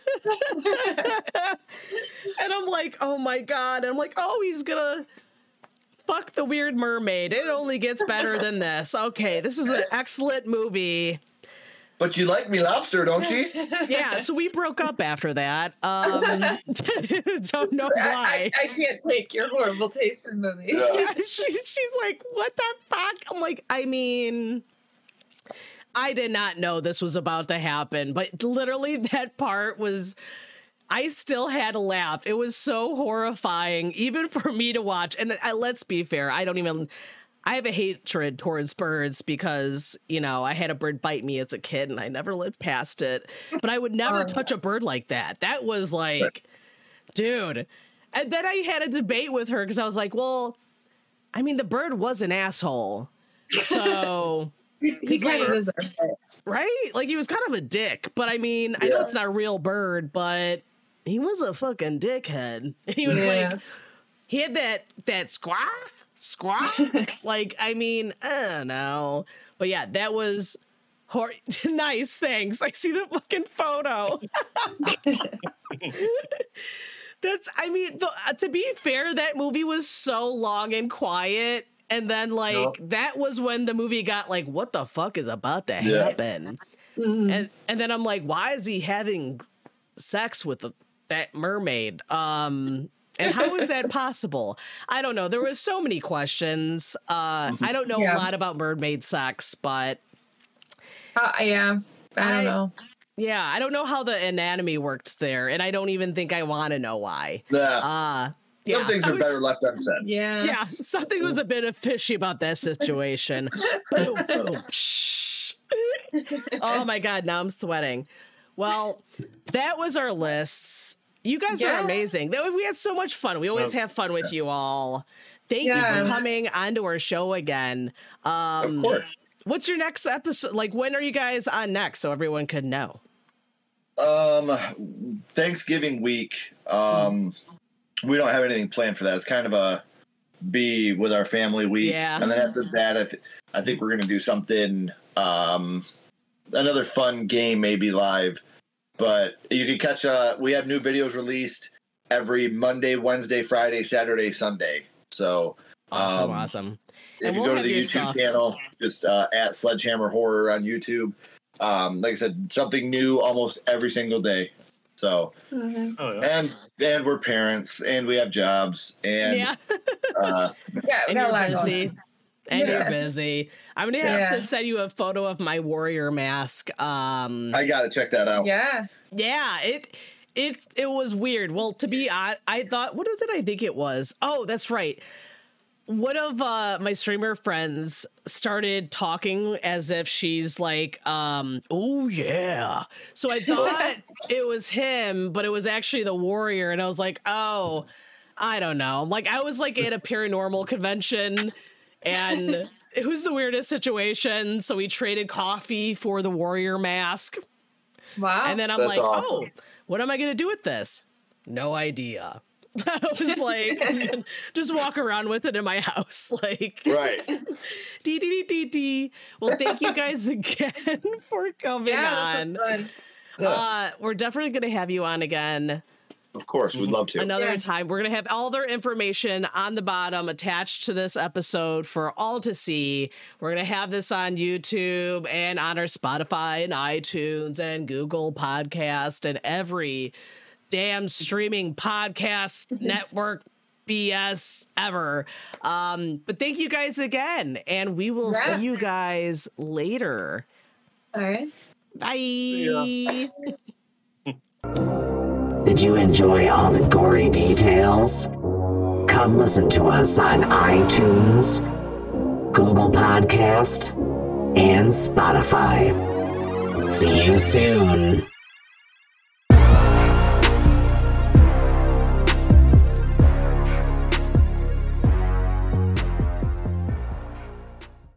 and I'm like, oh my god. And I'm like, oh, he's gonna fuck the weird mermaid. It only gets better than this. Okay, this is an excellent movie. But you like me lobster, don't you? Yeah, so we broke up after that. Um (laughs) don't know I, why. I, I can't take your horrible taste in movies. Yeah. yeah, (laughs) she, she's like, what the fuck? I'm like, I mean, I did not know this was about to happen, but literally (laughs) that part was. I still had a laugh. It was so horrifying, even for me to watch. And I, let's be fair, I don't even. I have a hatred towards birds because, you know, I had a bird bite me as a kid and I never lived past it. But I would never Oh, touch a bird like that. That was like, dude. And then I had a debate with her because I was like, well, I mean, the bird was an asshole. So, (laughs) He kind of deserved it. right? Like, he was kind of a dick. But I mean, I know it's not a real bird, but he was a fucking dickhead. (laughs) He was Yeah. like, he had that, that squawk, squawk. (laughs) like, I mean, I don't know. But yeah, that was. Hor- (laughs) nice, thanks. I see the fucking photo. That's, I mean, the, uh, to be fair, that movie was so long and quiet. And then, like, Yep. that was when the movie got like, what the fuck is about to Yeah. happen? Mhm. And and then I'm like, why is he having sex with the, that mermaid? Um, and how is that (laughs) possible? I don't know. There was so many questions. Uh, I don't know a lot about mermaid sex, but Uh, yeah, I don't I- know. yeah, I don't know how the anatomy worked there, and I don't even think I want to know why. Yeah. Uh yeah, Some things are was- better left unsaid. Yeah. Yeah, something was a bit of fishy about that situation. boom, boom, shh. oh my god, now I'm sweating. Well, that was our lists. You guys are amazing. That- We had so much fun. We always Well, have fun with you all. Thank you for coming onto our show again. Um, Of course. What's your next episode? Like, when are you guys on next so everyone could know? Um, Thanksgiving week. Um, we don't have anything planned for that. It's kind of a be with our family week. Yeah. And then after that, I, th- I think we're gonna do something. Um, another fun game maybe live. But you can catch. Uh, we have new videos released every Monday, Wednesday, Friday, Saturday, Sunday. So Awesome, Um, awesome. if And you we'll go to the YouTube stuff. channel, just uh, at Sledgehammer Horror on YouTube. Um, like I said, something new almost every single day. So Mhm. Oh yeah. and and we're parents and we have jobs and yeah, uh, (laughs) Yeah, we and got a you're lot going busy. on. And you're busy. I'm gonna have Yeah. to send you a photo of my warrior mask. Um, I gotta check that out. Yeah. yeah, it it it was weird. Well, to be honest, I thought, what did I think it was? Oh, that's right. One of uh, my streamer friends started talking as if she's like, um, oh yeah. So I (laughs) thought it was him, but it was actually the warrior, and I was like, oh, I don't know. Like I was like at a paranormal convention, and it was the weirdest situation. So we traded coffee for the warrior mask. Wow. And then I'm That's like, awesome. oh, what am I going to do with this? No idea. (laughs) I was like, (laughs) just walk around with it in my house. (laughs) Like, Right. dee dee dee dee dee. Well, thank you guys again for coming yeah, on. this was fun. Uh, we're definitely going to have you on again Of course, we'd love to. another Yeah. time. We're going to have all their information on the bottom attached to this episode for all to see. We're going to have this on YouTube and on our Spotify and iTunes and Google Podcast and every damn streaming podcast (laughs) network BS ever. Um, but thank you guys again, and we will Yeah. see you guys later. All right. Bye. (laughs) Did you enjoy all the gory details? Come listen to us on iTunes, Google Podcast, and Spotify. See you soon.